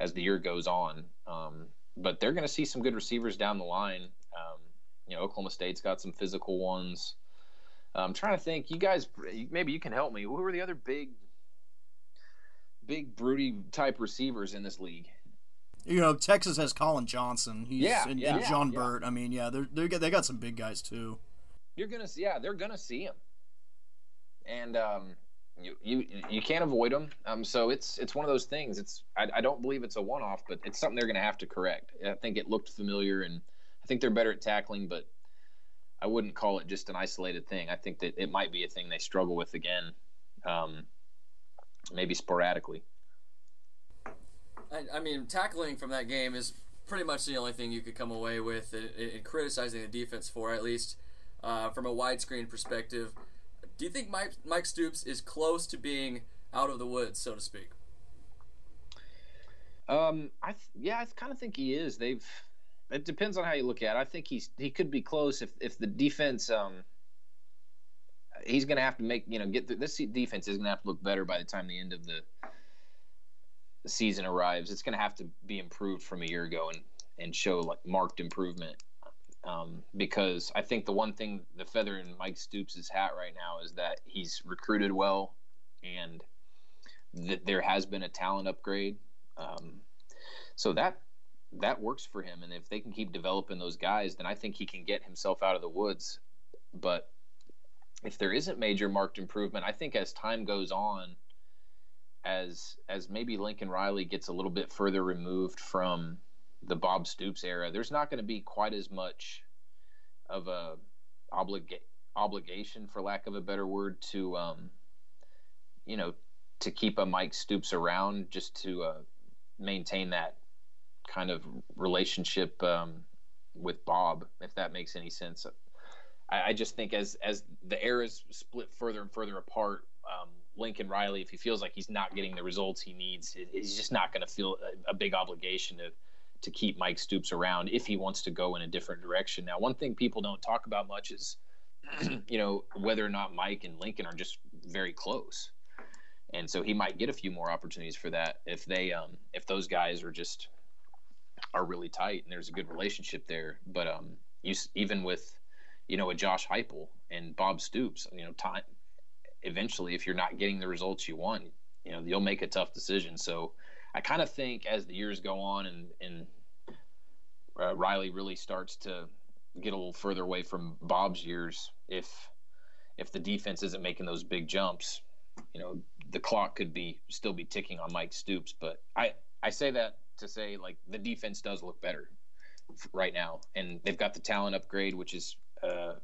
as the year goes on. Um, but they're going to see some good receivers down the line. Um, you know, Oklahoma State's got some physical ones. I'm trying to think. You guys, maybe you can help me. Who are the other big, big broody type receivers in this league? You know, Texas has Collin Johnson. He's, yeah, and, yeah, and John yeah. Burt. I mean, yeah, they're, they're they got some big guys too. You're gonna, see, yeah, they're gonna see him, and um, you you you can't avoid them. Um, so it's it's one of those things. It's I, I don't believe it's a one off, but it's something they're gonna have to correct. I think it looked familiar, and I think they're better at tackling, but I wouldn't call it just an isolated thing. I think that it might be a thing they struggle with again, um, maybe sporadically. I, I, mean, tackling from that game is pretty much the only thing you could come away with in, criticizing the defense for, at least uh, from a widescreen perspective. Do you think Mike, Mike Stoops is close to being out of the woods, so to speak? Um, I th- yeah, I kind of think he is. They've. It depends on how you look at it. I think he's he could be close if if the defense um. He's going to have to make you know get through, this defense is going to have to look better by the time the end of the season arrives, it's going to have to be improved from a year ago and and show like marked improvement. Um, because I think the one thing the feather in Mike Stoops' hat right now is that he's recruited well, and that there has been a talent upgrade. Um, so that that works for him, and if they can keep developing those guys, then I think he can get himself out of the woods. But if there isn't major marked improvement, I think as time goes on, as as maybe Lincoln Riley gets a little bit further removed from the Bob Stoops era, there's not going to be quite as much of a obliga- obligation, for lack of a better word, to um, you know to keep a Mike Stoops around just to uh, maintain that kind of relationship um, with Bob, if that makes any sense. I, I, just think as as the eras split further and further apart, um, Lincoln Riley, if he feels like he's not getting the results he needs, he's just not going to feel a, a, big obligation to to keep Mike Stoops around if he wants to go in a different direction. Now, one thing people don't talk about much is, *clears throat* you know, whether or not Mike and Lincoln are just very close, and so he might get a few more opportunities for that if they um, if those guys are just are really tight and there's a good relationship there. But um, you even with you know a Josh Heupel and Bob Stoops, you know, time eventually, if you're not getting the results you want, you know, you'll make a tough decision. So I kind of think as the years go on and, and uh, Riley really starts to get a little further away from Bob's years, if if the defense isn't making those big jumps, you know, the clock could be still be ticking on Mike Stoops. But I I say that to say like the defense does look better right now, and they've got the talent upgrade, which is uh,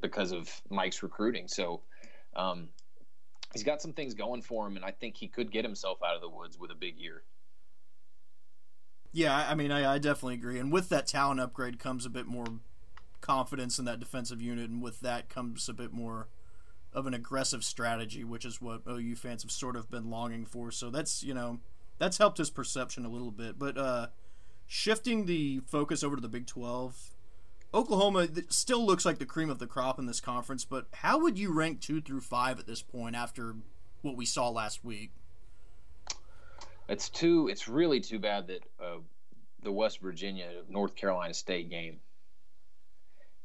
because of Mike's recruiting. So. Um, he's got some things going for him, and I think he could get himself out of the woods with a big year. Yeah, I mean, I, I definitely agree. And with that talent upgrade comes a bit more confidence in that defensive unit, and with that comes a bit more of an aggressive strategy, which is what OU fans have sort of been longing for. So that's you know that's helped his perception a little bit. But uh, shifting the focus over to the Big Twelve, Oklahoma still looks like the cream of the crop in this conference. But how would you rank two through five at this point after what we saw last week? It's too. It's really too bad that uh, the West Virginia North Carolina State game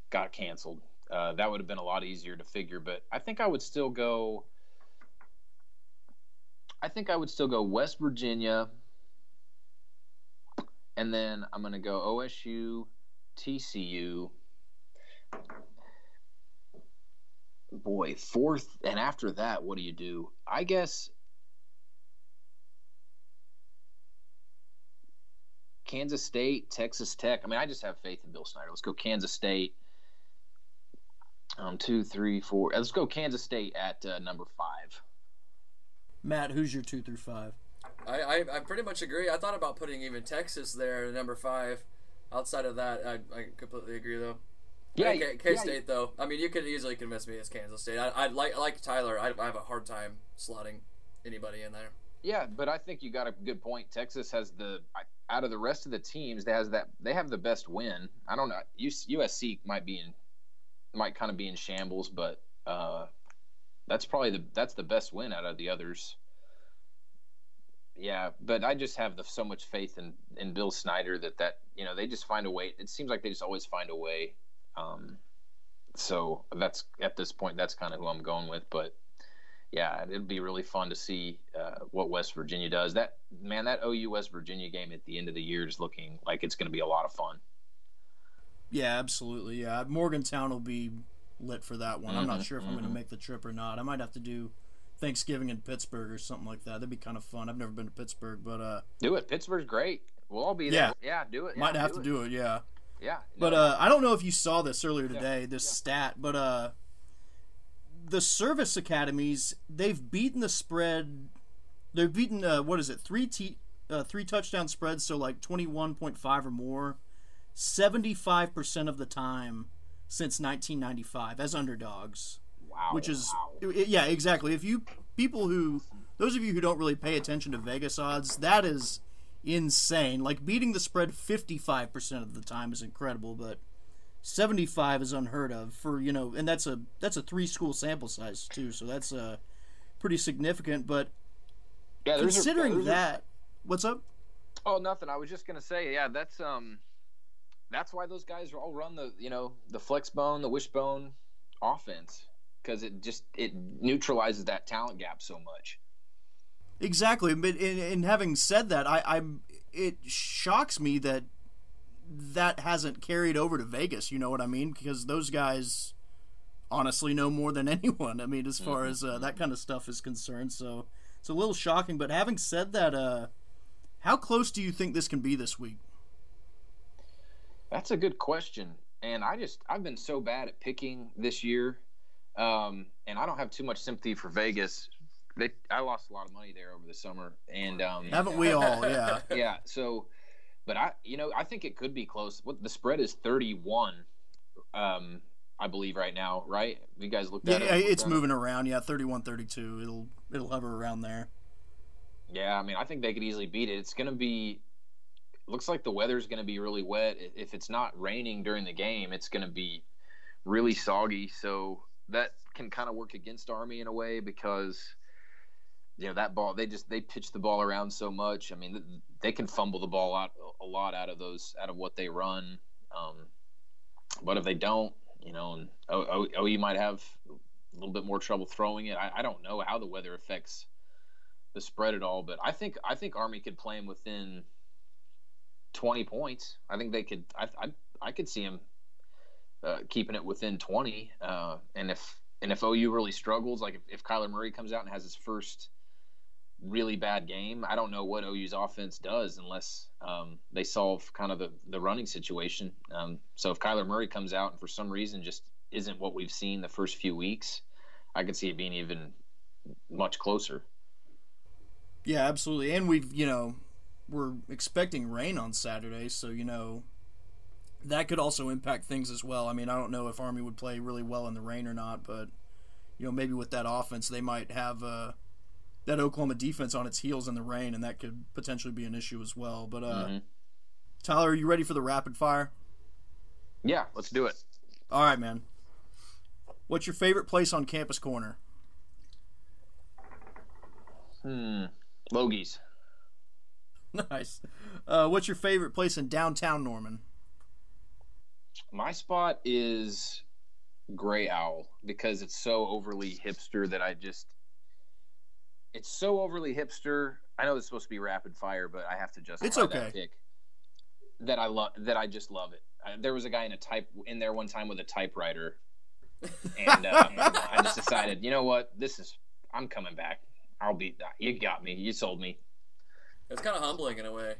got canceled. Uh, that would have been a lot easier to figure, but I think I would still go. I think I would still go West Virginia, and then I'm going to go OSU, TCU. Boy, fourth, and after that, what do you do? I guess Kansas State, Texas Tech. I mean, I just have faith in Bill Snyder. Let's go Kansas State. Um, two, three, four. Let's go Kansas State at uh, number five. Matt, who's your two through five? I, I, I pretty much agree. I thought about putting even Texas there, at number five. Outside of that, I, I completely agree though. Yeah, K State yeah, though. I mean, you could easily convince me it's Kansas State. I, I like like Tyler. I, I have a hard time slotting anybody in there. Yeah, but I think you got a good point. Texas has the out of the rest of the teams, they has that they have the best win. I don't know. USC might be in might kind of be in shambles, but uh, that's probably the that's the best win out of the others. Yeah, but I just have the, so much faith in in Bill Snyder that that you know they just find a way. It seems like they just always find a way. Um, so that's at this point that's kind of who I'm going with. But yeah, it'd be really fun to see uh, what West Virginia does. That man, that OU West Virginia game at the end of the year is looking like it's going to be a lot of fun. Yeah, absolutely. Yeah, Morgantown will be lit for that one. Mm-hmm, I'm not mm-hmm, sure if mm-hmm. I'm going to make the trip or not. I might have to do Thanksgiving in Pittsburgh or something like that. That'd be kind of fun. I've never been to Pittsburgh, but uh, do it. Pittsburgh's great. We'll all be there. Yeah, yeah do it. Might have do to it. do it. Yeah. Yeah. But uh, I don't know if you saw this earlier today, yeah. this yeah. stat, but uh, the service academies they've beaten the spread. They've beaten uh, what is it three t uh, three touchdown spreads, so like twenty one point five or more, seventy five percent of the time since nineteen ninety five as underdogs. Wow. Which is wow. yeah exactly. If you people who those of you who don't really pay attention to Vegas odds, that is insane. Like beating the spread fifty five percent of the time is incredible, but 75 is unheard of for you know and that's a that's a three school sample size too so that's uh pretty significant but yeah, considering a, that a, what's up oh nothing i was just gonna say yeah that's um that's why those guys all run the you know the flex bone the wishbone offense because it just it neutralizes that talent gap so much exactly but in, in having said that i i'm it shocks me that that hasn't carried over to Vegas. You know what I mean? Because those guys honestly know more than *laughs* anyone. I mean, as far mm-hmm. as uh, that kind of stuff is concerned. So it's a little shocking. But having said that, uh, how close do you think this can be this week? That's a good question. And I just I've been so bad at picking this year, um, and I don't have too much sympathy for Vegas. They I lost a lot of money there over the summer, and um, haven't we all? Yeah, *laughs* yeah. So but I, you know, I think it could be close. What the spread is thirty one, um, I believe right now. Right? You guys looked at yeah, it. it's moving it. around. Yeah, 31-32. It'll it'll hover around there. Yeah, I mean, I think they could easily beat it. It's going to be. Looks like the weather's going to be really wet. If it's not raining during the game, it's going to be really soggy. So that can kind of work against Army in a way because you know that ball they just they pitch the ball around so much i mean they can fumble the ball out a lot out of those out of what they run um, but if they don't you know and oh, you might have a little bit more trouble throwing it I, I don't know how the weather affects the spread at all but i think i think army could play them within twenty points. I think they could. I I, I could see them uh, keeping it within twenty. Uh, and if and if OU really struggles, like if, if Kyler Murray comes out and has his first really bad game, I don't know what OU's offense does unless um, they solve kind of the, the running situation. Um, so if Kyler Murray comes out and for some reason just isn't what we've seen the first few weeks, I could see it being even much closer. Yeah, absolutely. And we've, you know, we're expecting rain on Saturday, so, you know, that could also impact things as well. I mean, I don't know if Army would play really well in the rain or not, but, you know, maybe with that offense, they might have uh, that Oklahoma defense on its heels in the rain, and that could potentially be an issue as well. But, uh, mm-hmm. Tyler, are you ready for the rapid fire? Yeah, let's do it. All right, man. What's your favorite place on Campus Corner? Hmm. Logies. *laughs* Nice. Uh, what's your favorite place in downtown Norman? My spot is Gray Owl because it's so overly hipster that I just. It's so overly hipster. I know it's supposed to be rapid fire, but I have to just. It's okay. That, pick that I love. That I just love it. Uh, there was a guy in a type in there one time with a typewriter, and um, I just decided, you know what, this is. I'm coming back. I'll be. You got me. You sold me. It's kind of humbling in a way.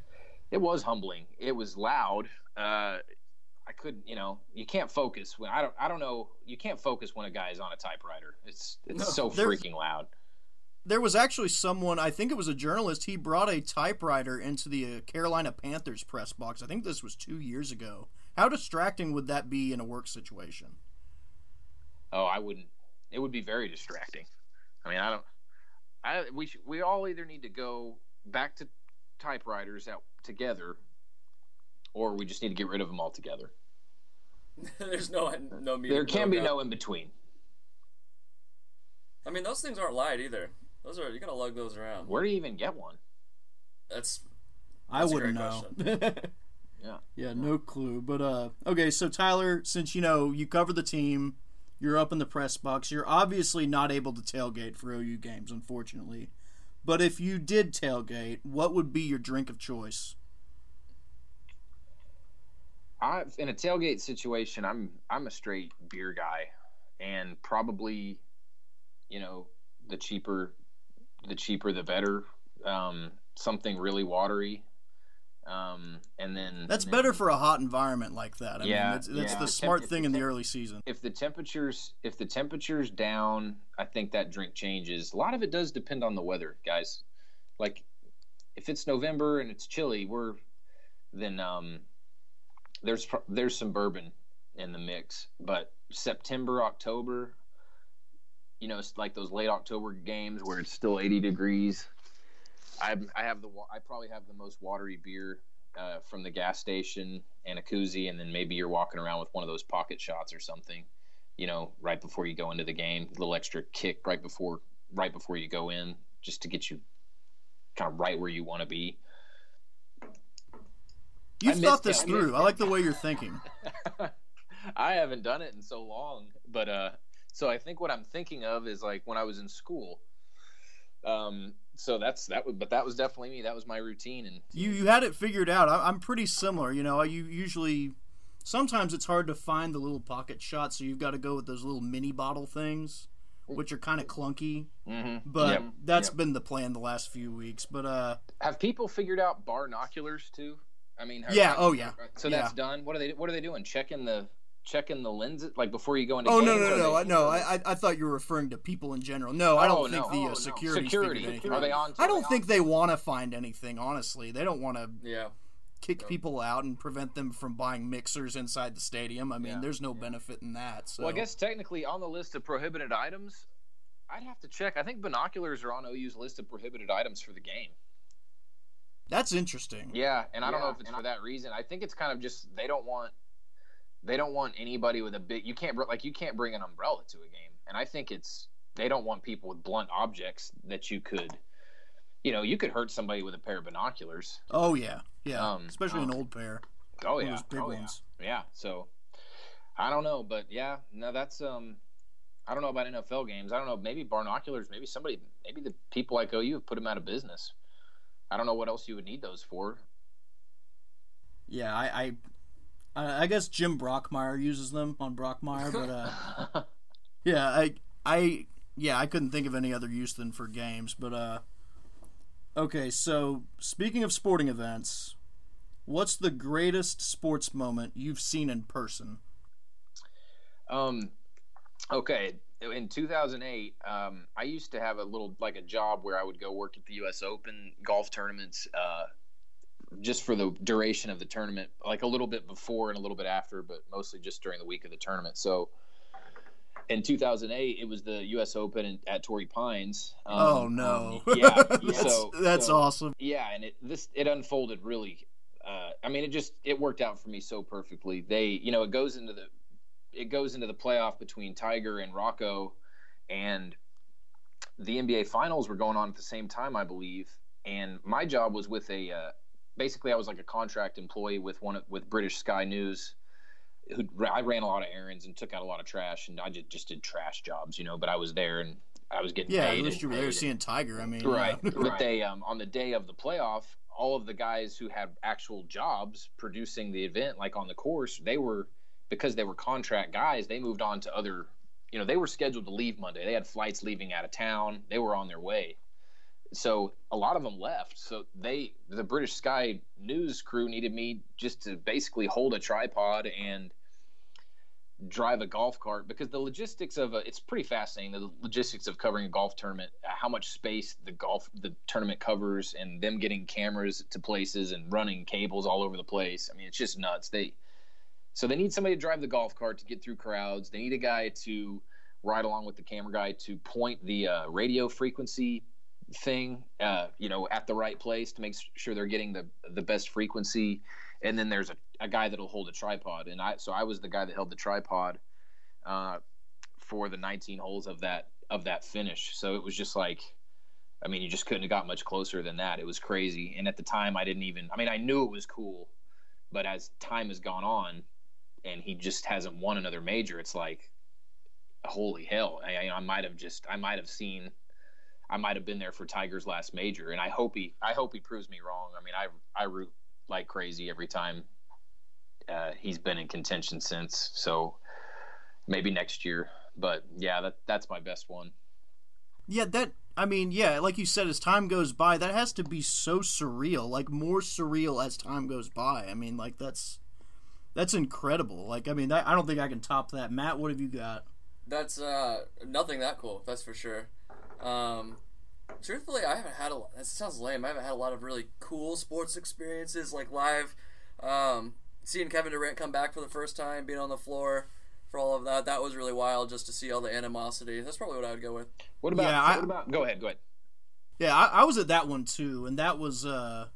It was humbling. It was loud. Uh, I couldn't, you know, you can't focus when I don't. I don't know. You can't focus when a guy is on a typewriter. It's it's no, so freaking loud. There was actually someone. I think it was a journalist. He brought a typewriter into the uh, Carolina Panthers press box. I think this was two years ago. How distracting would that be in a work situation? Oh, I wouldn't. It would be very distracting. I mean, I don't. I we we all either need to go back to typewriters out together, or we just need to get rid of them altogether. *laughs* There's no no. There can be no in between. I mean, those things aren't light either. Those are you gotta lug those around. Where do you even get one? That's. that's I wouldn't know. *laughs* yeah. Yeah, no clue. But uh, okay, so Tyler, since you know you cover the team, you're up in the press box. You're obviously not able to tailgate for OU games, unfortunately. But if you did tailgate, what would be your drink of choice? I in a tailgate situation, I'm I'm a straight beer guy, and probably, you know, the cheaper, the cheaper the better. Um, something really watery. Um, and then that's and better then, for a hot environment like that. I yeah, mean, that's, that's yeah. the smart thing in the early season. If the temperatures, if the temperatures down, I think that drink changes. A lot of it does depend on the weather, guys. Like if it's November and it's chilly, we're then um, there's there's some bourbon in the mix. But September, October, you know, it's like those late October games where it's still 80 degrees. I I have the I probably have the most watery beer uh, from the gas station and a koozie, and then maybe you're walking around with one of those pocket shots or something, you know, right before you go into the game, a little extra kick right before right before you go in, just to get you kind of right where you want to be. You've thought this through. I like the way you're thinking. *laughs* I haven't done it in so long, but uh, so I think what I'm thinking of is like when I was in school. Um, so that's that was, but that was definitely me. That was my routine, and you you had it figured out. I, am pretty similar. You know, you usually sometimes it's hard to find the little pocket shots, so you've got to go with those little mini bottle things, which are kind of clunky. Mm-hmm. But yep. that's yep. been the plan the last few weeks. But uh, have people figured out barnoculars too? I mean, yeah. oh yeah. So yeah. that's done. What are they? What are they doing? Checking the checking the lenses like before you go into oh games, no no no no, no I, I thought you were referring to people in general no i don't oh, think no. the uh, oh, security security are they on i don't they think they want to find anything honestly they don't want to yeah kick no. people out and prevent them from buying mixers inside the stadium i mean yeah. there's no yeah. benefit in that so well i guess technically on the list of prohibited items i'd have to check i think binoculars are on ou's list of prohibited items for the game that's interesting. Yeah and i don't know if it's for that reason. I think it's kind of just they don't want they don't want anybody with a big you can't like you can't bring an umbrella to a game. And i think it's they don't want people with blunt objects that you could you know you could hurt somebody with a pair of binoculars. Oh yeah. Yeah. Um, especially um, an old pair. oh yeah. big oh, ones. Yeah. yeah so i don't know but yeah no that's um i don't know about nfl games. I don't know maybe binoculars maybe somebody maybe the people like ou have put them out of business i don't know what else you would need those for yeah, I, I, I guess Jim Brockmeyer uses them on Brockmeyer, but uh, *laughs* yeah, I, I, yeah, I couldn't think of any other use than for games, but uh, okay. So speaking of sporting events, what's the greatest sports moment you've seen in person? Um, okay. In 2008, um, I used to have a little like a job where I would go work at the U.S. Open golf tournaments, uh, just for the duration of the tournament, like a little bit before and a little bit after, but mostly just during the week of the tournament. So in 2008, it was the U.S. Open at Torrey Pines. Um, oh no! *laughs* yeah, that's, so that's so, awesome. Yeah, and it this it unfolded really. Uh, I mean, it just it worked out for me so perfectly. They, you know, it goes into the it goes into the playoff between Tiger and Rocco, and the NBA Finals were going on at the same time, I believe. And my job was with a uh, basically I was like a contract employee with one with British Sky News. Who I ran a lot of errands and took out a lot of trash, and I just just did trash jobs, you know. But I was there and I was getting yeah. paid. At least you were there seeing Tiger. I mean, right. yeah. But *laughs* they um, on the day of the playoff, all of the guys who had actual jobs producing the event, like on the course, they were because they were contract guys. They moved on to other. You know, they were scheduled to leave Monday. They had flights leaving out of town. They were on their way. So a lot of them left. So they, the British Sky News crew, needed me just to basically hold a tripod and drive a golf cart because the logistics of a it's pretty fascinating the logistics of covering a golf tournament uh, how much space the golf the tournament covers and them getting cameras to places and running cables all over the place i mean it's just nuts they so they need somebody to drive the golf cart to get through crowds. They need a guy to ride along with the camera guy to point the uh, radio frequency thing uh, you know at the right place to make sure they're getting the the best frequency. And then there's a, a guy that'll hold a tripod. And i so i was the guy that held the tripod uh, for the 19 holes of that of that finish. So it was just like i mean you just couldn't have got much closer than that. It was crazy. And at the time i didn't even i mean i knew it was cool but as time has gone on and he just hasn't won another major it's like holy hell i, I might have just i might have seen I might have been there for Tiger's last major, and I hope he I hope he proves me wrong. I mean, I I root like crazy every time uh, he's been in contention since. So maybe next year, but yeah, that that's my best one. Yeah, that I mean, yeah, like you said, as time goes by, that has to be so surreal, like more surreal as time goes by. I mean, like that's that's incredible. Like, I mean, that, I don't think I can top that. Matt, what have you got? That's uh, nothing that cool. That's for sure. Um, truthfully, I haven't had a. lot- That sounds lame. I haven't had a lot of really cool sports experiences like live. Um, seeing Kevin Durant come back for the first time, being on the floor for all of that, that was really wild. Just to see all the animosity. That's probably what I would go with. What about Yeah, I- what about? Go ahead, go ahead. Yeah, I, I was at that one too, and that was uh,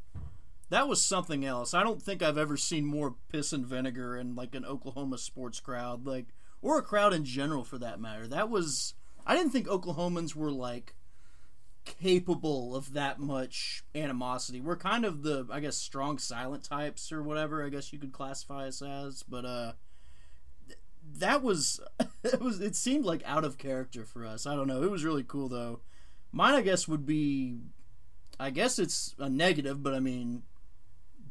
that was something else. I don't think I've ever seen more piss and vinegar in like an Oklahoma sports crowd, like or a crowd in general for that matter. That was I didn't think Oklahomans were like capable of that much animosity. We're kind of the I guess strong silent types or whatever I guess you could classify us as, but uh th- that was *laughs* it was it seemed like out of character for us. I don't know. It was really cool though. Mine I guess would be I guess it's a negative, but I mean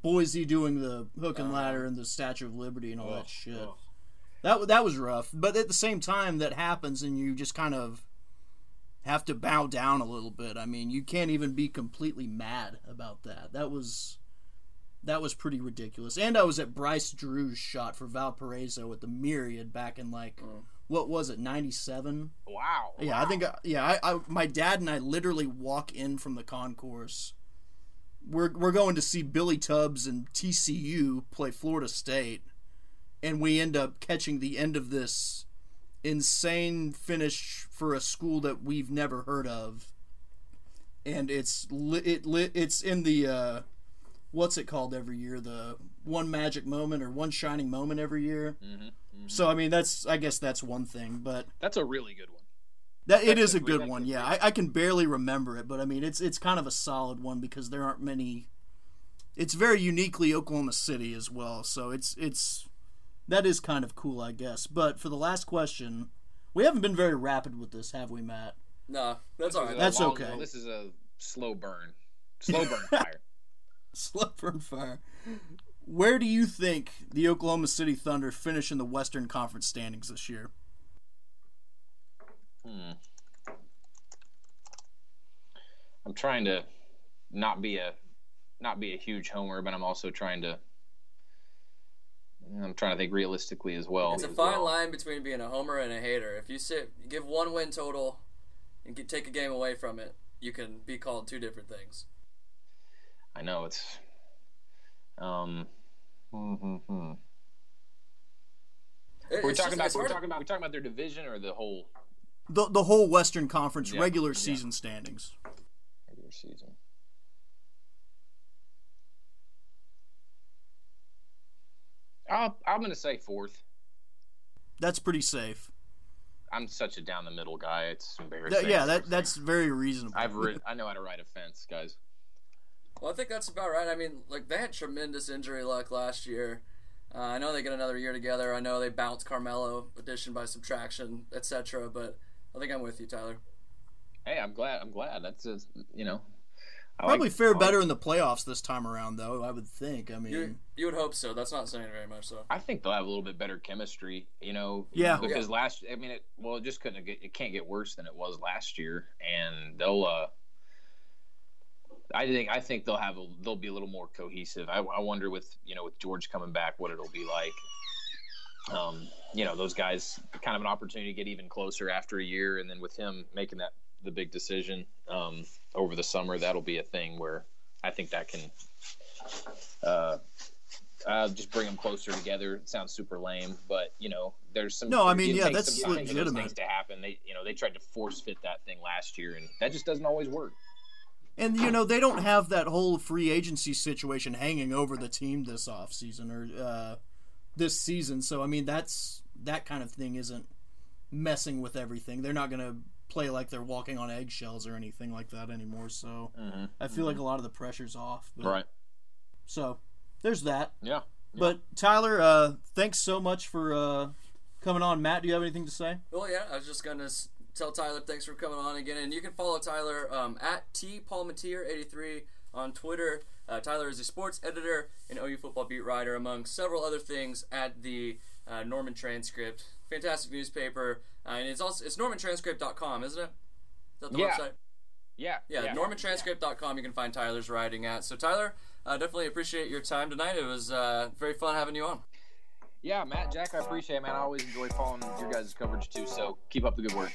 Boise doing the hook and ladder and the Statue of Liberty and all that shit. That that was rough, but at the same time, that happens, and you just kind of have to bow down a little bit. I mean, you can't even be completely mad about that. That was that was pretty ridiculous. And I was at Bryce Drew's shot for Valparaiso at the Myriad back in like what was it, ninety seven? Wow. Yeah, I think uh, yeah, I, I my dad and I literally walk in from the concourse. We're we're going to see Billy Tubbs and TCU play Florida State, and we end up catching the end of this insane finish for a school that we've never heard of. And it's li- it li- it's in the uh, what's it called every year the one magic moment or one shining moment every year. So I mean that's I guess that's one thing, but That's a really good one. That it That's is a a good one. Yeah, I, I can barely remember it, but I mean it's it's kind of a solid one because there aren't many. It's very uniquely Oklahoma City as well, so it's it's that is kind of cool, I guess. But for the last question, we haven't been very rapid with this, have we, Matt? No, that's all right. That's long- okay. This is a slow burn. Slow burn *laughs* fire. Slow burn fire. Where do you think the Oklahoma City Thunder finish in the Western Conference standings this year? Hmm. I'm trying to not be a not be a huge homer, but I'm also trying to I'm trying to think realistically as well. It's a fine line between being a homer and a hater. If you sit, give one win total, and get, take a game away from it, you can be called two different things. I know it's. Um. Mm-hmm. It- We're it's talking just- about we're hard talking about we're talking about their division or the whole The the whole Western Conference Yeah, regular yeah. season standings. regular season. I'll, I'm going to say fourth. That's pretty safe. I'm such a down the middle guy. It's embarrassing. That- yeah, that that's very reasonable. I've rid- *laughs* I know how to ride a fence, guys. Well, I think that's about right. I mean, like they had tremendous injury luck last year. Uh, I know they get another year together. I know they bounced Carmelo, addition by subtraction, etc. But I think I'm with you, Tyler. Hey, I'm glad. I'm glad. That's a, you know. I Probably like- fare like- better in the playoffs this time around, though. I would think. I mean, You you would hope so. That's not saying very much, though. I think they'll have a little bit better chemistry, you know. Yeah. Because last, I mean, it well, it just couldn't get. It can't get worse than it was last year, and they'll. uh I think I think they'll have a, they'll be a little more cohesive. I, I wonder with you know with George coming back, what it'll be like. Um, you know, those guys kind of an opportunity to get even closer after a year, and then with him making that the big decision um, over the summer, that'll be a thing where I think that can uh, uh, just bring them closer together. It sounds super lame, but you know, there's some. No, I mean, yeah, that's some time for those legitimate. Things to happen. They, you know, they tried to force fit that thing last year, and that just doesn't always work. and you know they don't have that whole free agency situation hanging over the team this off season or uh, this season. So I mean, that's that kind of thing isn't messing with everything. They're not going to play like they're walking on eggshells or anything like that anymore. So I feel like a lot of the pressure's off. But, Right. So there's that. Yeah. But Tyler, uh, thanks so much for uh, coming on. Matt, do you have anything to say? Well, yeah, I was just gonna tell Tyler thanks for coming on again, and you can follow Tyler um, at t palmateer83 on Twitter. Uh, Tyler is a sports editor and OU football beat writer, among several other things, at the uh, Norman Transcript. Fantastic newspaper, uh, and it's also it's normantranscript.com, isn't it? Is that the Yeah. website? Yeah. Yeah, normantranscript.com. You can find Tyler's writing at. So Tyler, uh, definitely appreciate your time tonight. It was uh, very fun having you on. Yeah, Matt, Jack, I appreciate it, man. I always enjoy following your guys' coverage too. So keep up the good work.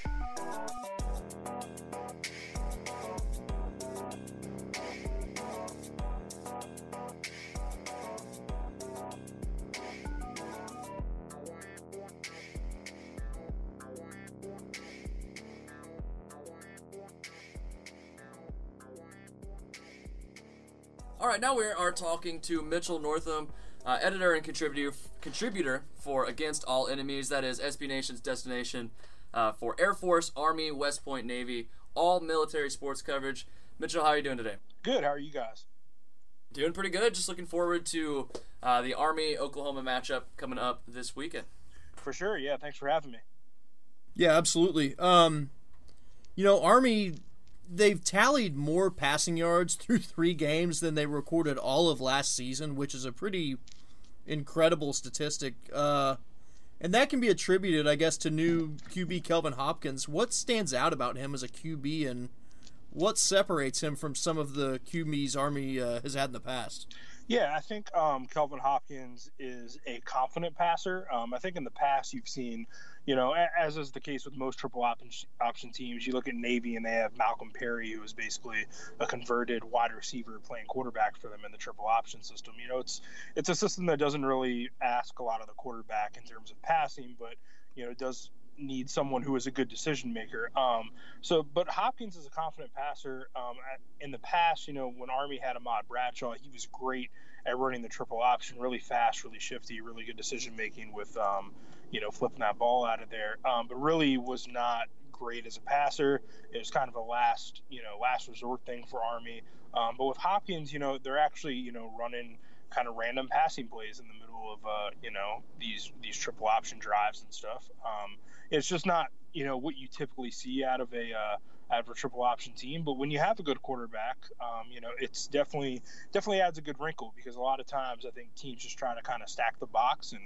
All right, now we are talking to Mitchell Northam, uh, editor and contributor contributor for Against All Enemies. That is SB Nation's destination uh, for Air Force, Army, West Point, Navy, all military sports coverage. Mitchell, how are you doing today? Good. How are you guys? Doing pretty good. Just looking forward to uh, the Army Oklahoma matchup coming up this weekend. For sure. Yeah. Thanks for having me. Yeah, absolutely. Um, you know, Army they've tallied more passing yards *laughs* through three games than they recorded all of last season, which is a pretty incredible statistic. Uh, and that can be attributed, I guess, to new QB Kelvin Hopkins. What stands out about him as a QB, and what separates him from some of the QBs Army uh, has had in the past? Yeah, I think um, Kelvin Hopkins is a confident passer. Um, I think in the past you've seen, you know, as is the case with most triple option, teams, you look at Navy and they have Malcolm Perry, who is basically a converted wide receiver playing quarterback for them in the triple option system. You know, it's it's a system that doesn't really ask a lot of the quarterback in terms of passing, but you know, it does need someone who is a good decision maker. Um, so, but Hopkins is a confident passer. Um, in the past, you know, when Army had Ahmad Bradshaw, he was great at running the triple option, really fast, really shifty, really good decision making with, um, you know, flipping that ball out of there. Um, but really was not great as a passer. It was kind of a last, you know, last resort thing for Army. Um, but with Hopkins, you know, they're actually, you know, running kind of random passing plays in the middle of, uh, you know, these these triple option drives and stuff. Um, it's just not, you know, what you typically see out of a uh, out of a triple option team. But when you have a good quarterback, um, you know, it's definitely definitely adds a good wrinkle because a lot of times I think teams just try to kind of stack the box and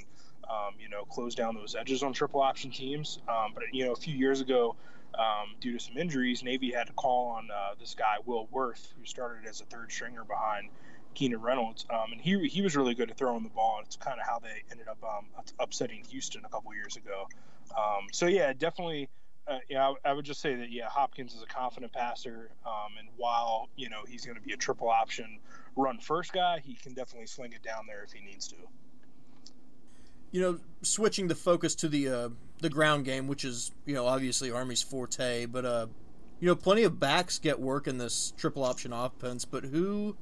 um, you know close down those edges on triple option teams. Um, but you know, a few years ago. Um, due to some injuries, Navy had to call on uh, this guy Will Worth, who started as a third stringer behind Keenan Reynolds, um, and he he was really good at throwing the ball. It's kind of how they ended up um, upsetting Houston a couple years ago. Um, so yeah, definitely uh, yeah, I, I, would just say that yeah, Hopkins is a confident passer, um, and while you know he's going to be a triple option run first guy, he can definitely sling it down there if he needs to. You know, switching the focus to the uh, the ground game, which is you know obviously Army's forte, but uh, you know plenty of backs get work in this triple option offense, but who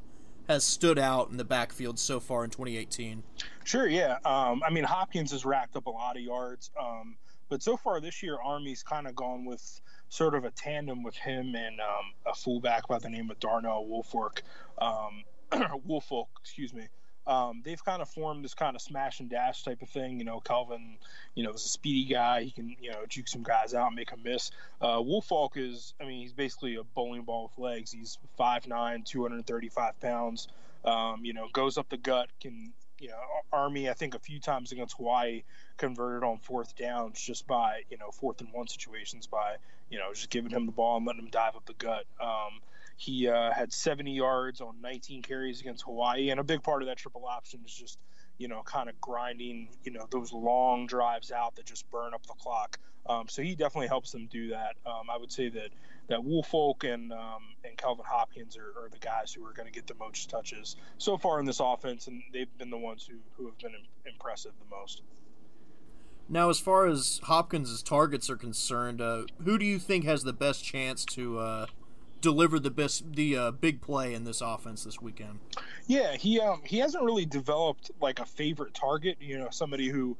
has stood out in the backfield so far in 2018? Sure, yeah. Um, I mean, Hopkins has racked up a lot of yards. Um, but so far this year, Army's kind of gone with sort of a tandem with him and um, a fullback by the name of Darnell Woolfolk. Um, *clears throat* Woolfolk, excuse me. Um, they've kind of formed this kind of smash and dash type of thing. You know, Calvin, you know, is a speedy guy. He can, you know, juke some guys out, and make them miss. Uh, Woolfolk is, I mean, he's basically a bowling ball with legs. He's 5'9", 235 pounds. Um, you know, goes up the gut, can you know, Army, I think a few times against Hawaii converted on fourth downs just by, you know, fourth and one situations by, you know, just giving him the ball and letting him dive up the gut. Um, he uh, had 70 yards on 19 carries against Hawaii, and a big part of that triple option is just, you know, kind of grinding, you know, those long drives out that just burn up the clock. Um, so he definitely helps them do that. Um, I would say that that Woolfolk and um, and Calvin Hopkins are, are the guys who are going to get the most touches so far in this offense, and they've been the ones who, who have been impressive the most. Now, as far as Hopkins' targets are concerned, uh, who do you think has the best chance to uh, deliver the best the uh, big play in this offense this weekend? Yeah, he um, he hasn't really developed like a favorite target. You know, somebody who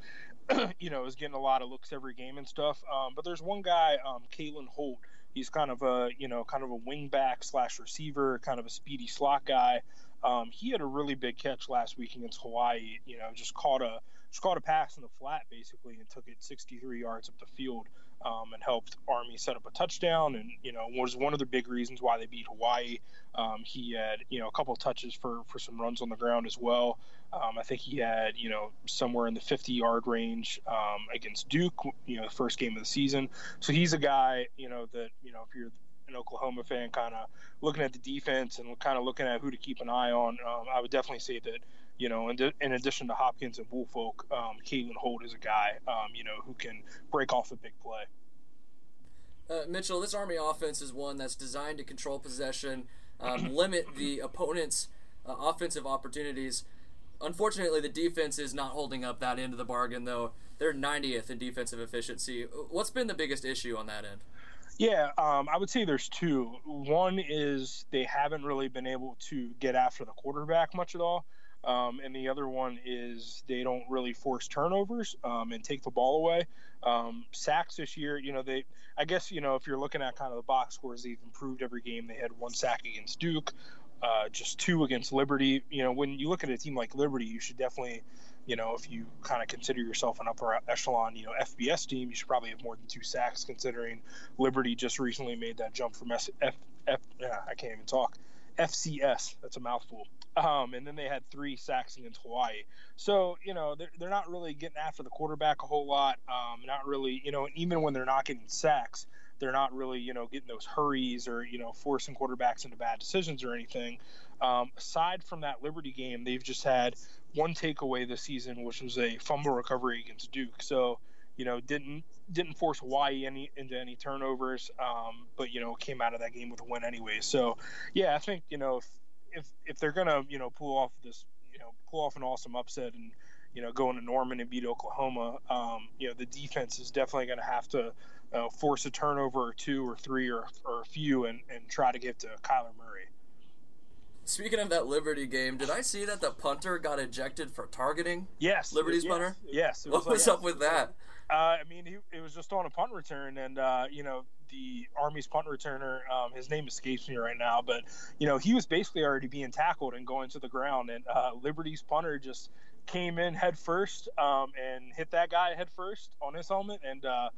*clears throat* you know is getting a lot of looks every game and stuff. Um, but there's one guy, um, Kalen Holt, He's kind of a you know kind of a wingback slash receiver, kind of a speedy slot guy. Um, he had a really big catch last week against Hawaii. You know, just caught a just caught a pass in the flat basically and took it 63 yards up the field um, and helped Army set up a touchdown. And you know was one of the big reasons why they beat Hawaii. Um, he had you know a couple touches for for some runs on the ground as well. Um, I think he had you know somewhere in the 50 yard range um, against Duke. You know the first game of the season. So he's a guy you know that you know if you're an Oklahoma fan, kind of looking at the defense and kind of looking at who to keep an eye on, um, I would definitely say that you know, in, in addition to Hopkins and Woolfolk, um, Kalen Holt is a guy, um, you know, who can break off a big play. Uh, Mitchell, this Army offense is one that's designed to control possession, um, *clears throat* limit the opponent's uh, offensive opportunities. Unfortunately, the defense is not holding up that end of the bargain, though. They're 90th in defensive efficiency. What's been the biggest issue on that end? Yeah, um, I would say there's two. One is they haven't really been able to get after the quarterback much at all. Um, and the other one is they don't really force turnovers um, and take the ball away. Um, sacks this year, you know, they, I guess, you know, if you're looking at kind of the box scores, they've improved every game. They had one sack against Duke, uh, just two against Liberty. You know, when you look at a team like Liberty, you should definitely, you know, if you kind of consider yourself an upper echelon, you know, FBS team, you should probably have more than two sacks considering Liberty just recently made that jump from F, yeah, I can't even talk. FCS, that's a mouthful. Um, and then they had three sacks against Hawaii. So, you know, they're, they're not really getting after the quarterback a whole lot. Um, not really, you know, even when they're not getting sacks, they're not really, you know, getting those hurries or, you know, forcing quarterbacks into bad decisions or anything. Um, aside from that Liberty game, they've just had one takeaway this season, which was a fumble recovery against Duke. So, you know, didn't didn't force Hawaii any into any turnovers, um, but you know, came out of that game with a win anyway. So, yeah, I think you know if, if they're gonna you know pull off this you know pull off an awesome upset and you know go into Norman and beat Oklahoma, um, you know the defense is definitely going to have to uh, force a turnover or two or three or, or a few and, and try to get to Kyler Murray. Speaking of that Liberty game, did I see that the punter got ejected for targeting? Yes, Liberty's yes, punter. Yes. Was what like, was up with that? Uh, I mean, he, it was just on a punt return, and uh, you know the Army's punt returner, um, his name escapes me right now, but you know he was basically already being tackled and going to the ground, and uh, Liberty's punter just came in head first um, and hit that guy head first on his helmet, and uh,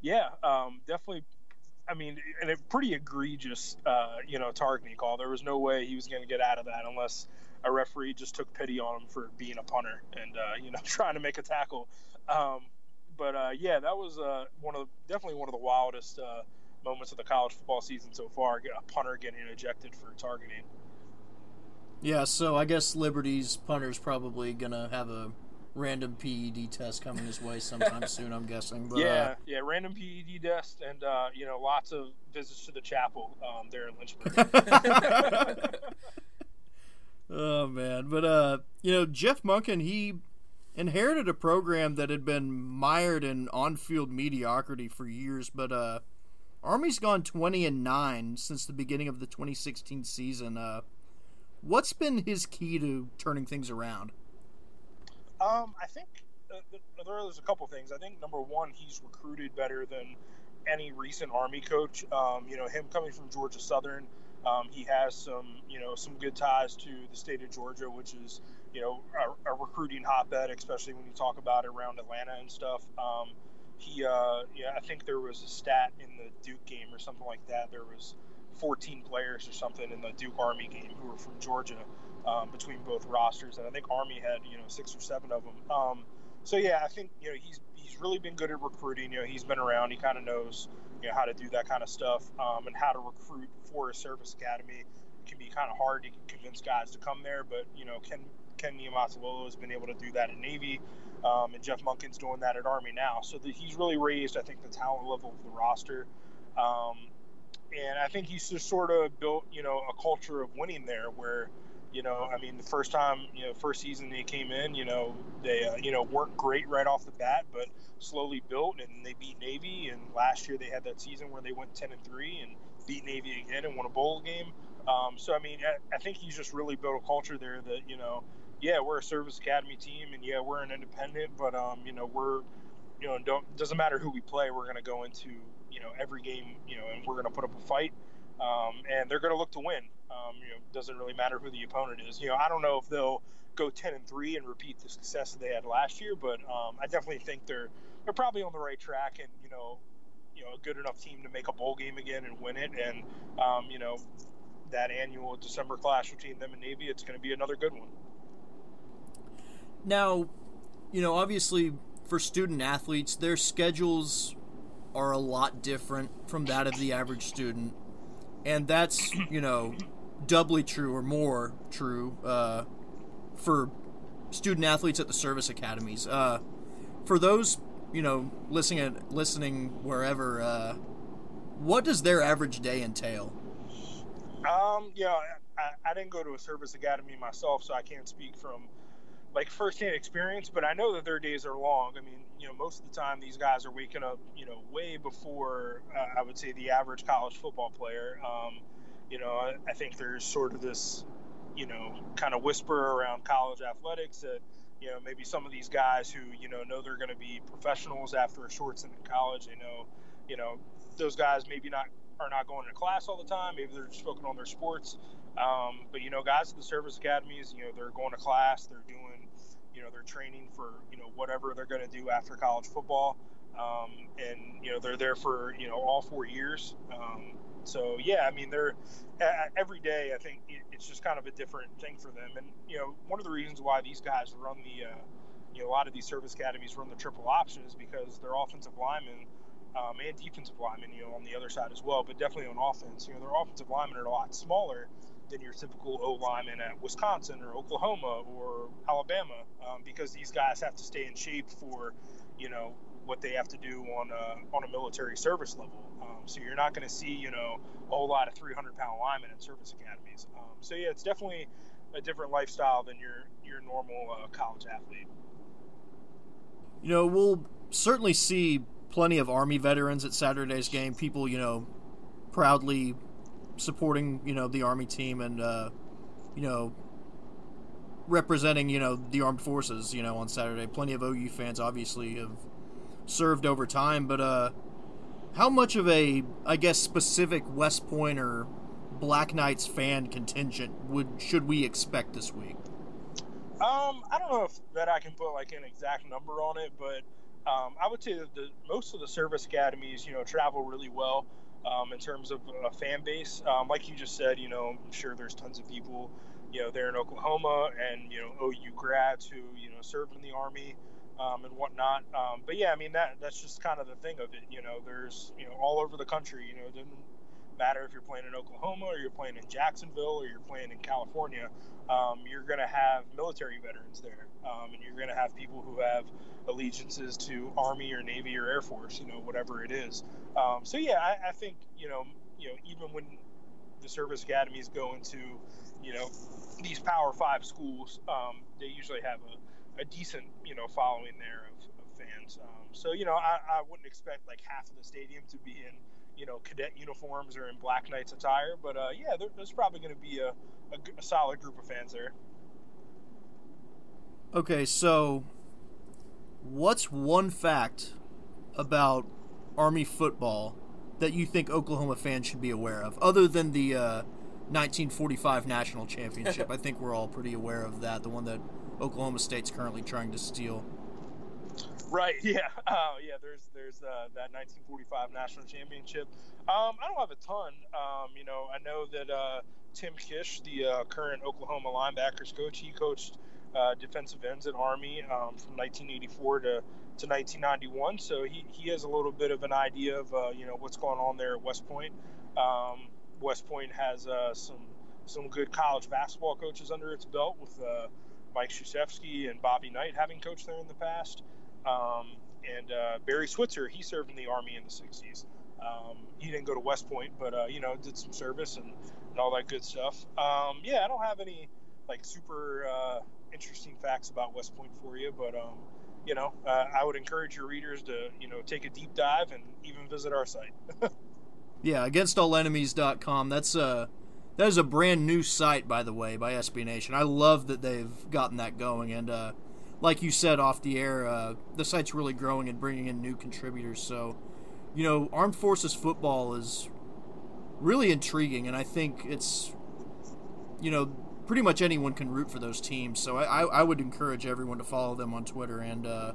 yeah, um, definitely I mean, and a pretty egregious, uh, you know, targeting call. There was no way he was going to get out of that unless a referee just took pity on him for being a punter and uh, you know *laughs* trying to make a tackle. Um, but uh, yeah, that was uh, one of the, definitely one of the wildest uh, moments of the college football season so far. A punter getting ejected for targeting. Yeah, so I guess Liberty's punter's probably gonna have a random PED test coming his way sometime soon. I'm guessing. But, yeah, uh, yeah, random PED test, and uh, you know, lots of visits to the chapel um, there in Lynchburg. *laughs* *laughs* oh man, but uh, you know, Jeff Monken he inherited a program that had been mired in on-field mediocrity for years, but uh, Army's gone 20 and nine since the beginning of the 2016 season. Uh, what's been his key to turning things around? Um, I think uh, there's a couple things. I think number one, he's recruited better than any recent Army coach. Um, you know, him coming from Georgia Southern, um, he has some, you know, some good ties to the state of Georgia, which is, you know, a, a recruiting hotbed, especially when you talk about around Atlanta and stuff. He, uh, yeah, I think there was a stat in the Duke game or something like that. There was 14 players or something in the Duke Army game who were from Georgia um, between both rosters, and I think Army had you know six or seven of them. Um, so yeah, I think you know he's he's really been good at recruiting. You know, he's been around. He kind of knows you know how to do that kind of stuff um, and how to recruit for a service academy. Can be kind of hard to convince guys to come there, but you know Ken Ken Niumatalolo has been able to do that at Navy. Um, and Jeff Monken's doing that at Army now. So the, he's really raised, I think, the talent level of the roster. Um, and I think he's just sort of built, you know, a culture of winning there where, you know, I mean, the first time, you know, first season they came in, you know, they, uh, you know, weren't great right off the bat, but slowly built and they beat Navy. And last year they had that season where they went 10 and 3 and beat Navy again and won a bowl game. Um, so, I mean, I, I think he's just really built a culture there that, you know, yeah, we're a service academy team and yeah, we're an independent, but, um, you know, we're, you know, don't, doesn't matter who we play, we're going to go into, you know every game you know and we're going to put up a fight. Um, and they're going to look to win. Um, you know doesn't really matter who the opponent is. You know i don't know if they'll go 10 and 3 and repeat the success that they had last year but um, i definitely think they're they're probably on the right track and you know you know a good enough team to make a bowl game again and win it. And um, you know that annual december clash between them and navy it's going to be another good one now you know obviously for student athletes their schedules are a lot different from that of the average student, and that's you know doubly true or more true uh, for student athletes at the service academies. Uh, for those you know listening listening wherever, uh, what does their average day entail? Um, yeah, I, I didn't go to a service academy myself, so I can't speak from like firsthand experience, but I know that their days are long. I mean, you know, most of the time these guys are waking up, you know, way before uh, I would say the average college football player. Um, you know, I, I, think there's sort of this, you know, kind of whisper around college athletics that, you know, maybe some of these guys who, you know, know they're going to be professionals after a short stint in college, they know, you know, those guys maybe not are not going to class all the time. Maybe they're just focusing on their sports. Um, but you know, guys at the service academies, you know, they're going to class, they're doing you know they're training for you know whatever they're going to do after college football um, and you know they're there for you know all four years um, so yeah i mean they're every day i think it's just kind of a different thing for them and you know one of the reasons why these guys run the uh, you know a lot of these service academies run the triple option is because their offensive linemen um, and defensive linemen you know on the other side as well but definitely on offense you know their offensive linemen are a lot smaller than your typical O lineman at Wisconsin or Oklahoma or Alabama, um, because these guys have to stay in shape for, you know, what they have to do on a, on a military service level. Um, so you're not going to see, you know, a whole lot of 300 pound linemen in service academies. Um, so yeah, it's definitely a different lifestyle than your your normal uh, college athlete. You know, we'll certainly see plenty of Army veterans at Saturday's game. People, you know, proudly supporting you know the army team and uh, you know representing you know the armed forces you know on Saturday. Plenty of OU fans obviously have served over time, but uh, how much of a I guess specific West Point or Black Knights fan contingent would should we expect this week? Um, I don't know if that I can put like an exact number on it, but um, I would say that the, most of the service academies, you know, travel really well um, in terms of a fan base. Um, like you just said, you know, I'm sure there's tons of people, you know, there in Oklahoma and you know OU grads who you know served in the army um, and whatnot. Um, but yeah, I mean that that's just kind of the thing of it. You know, there's you know all over the country. You know, it doesn't matter if you're playing in Oklahoma or you're playing in Jacksonville or you're playing in California. Um, you're going to have military veterans there, um, and you're going to have people who have allegiances to Army or Navy or Air Force, you know, whatever it is. Um, so yeah, I, I, think you know, you know, even when the service academies go into, you know, these Power Five schools, um, they usually have a, a, decent, you know, following there of, of fans. Um, so you know, I, I wouldn't expect like half of the stadium to be in you know cadet uniforms or in Black Knights attire. But uh, yeah, there, there's probably going to be a, a, a, solid group of fans there. Okay, so what's one fact about Army football that you think Oklahoma fans should be aware of, other than the uh, 1945 national championship? *laughs* I think we're all pretty aware of that, the one that Oklahoma State's currently trying to steal. Right. Yeah. Uh, *laughs* yeah. There's there's uh, that 1945 national championship. Um, I don't have a ton. Um, you know, I know that uh, Tim Kish, the uh, current Oklahoma linebackers coach, he coached uh, defensive ends at Army um, from 1984 to to 1991. So he, he has a little bit of an idea of uh, you know what's going on there at West Point. Um, West Point has some some good college basketball coaches under its belt with Mike Krzyzewski and Bobby Knight having coached there in the past. Um, and uh, Barry Switzer, he served in the Army in the 60s. Um, he didn't go to West Point, but uh, you know, did some service and, and all that good stuff. Um, yeah, I don't have any like super uh, interesting facts about West Point for you, but um, you know, uh, I would encourage your readers to you know take a deep dive and even visit our site. *laughs* yeah, againstallenemies.com. That's a uh, that is a brand new site, by the way, by SB Nation. I love that they've gotten that going, and uh, like you said off the air, uh, the site's really growing and bringing in new contributors. So, you know, Armed Forces football is really intriguing, and I think it's, you know, pretty much anyone can root for those teams. So I, I would encourage everyone to follow them on Twitter and uh,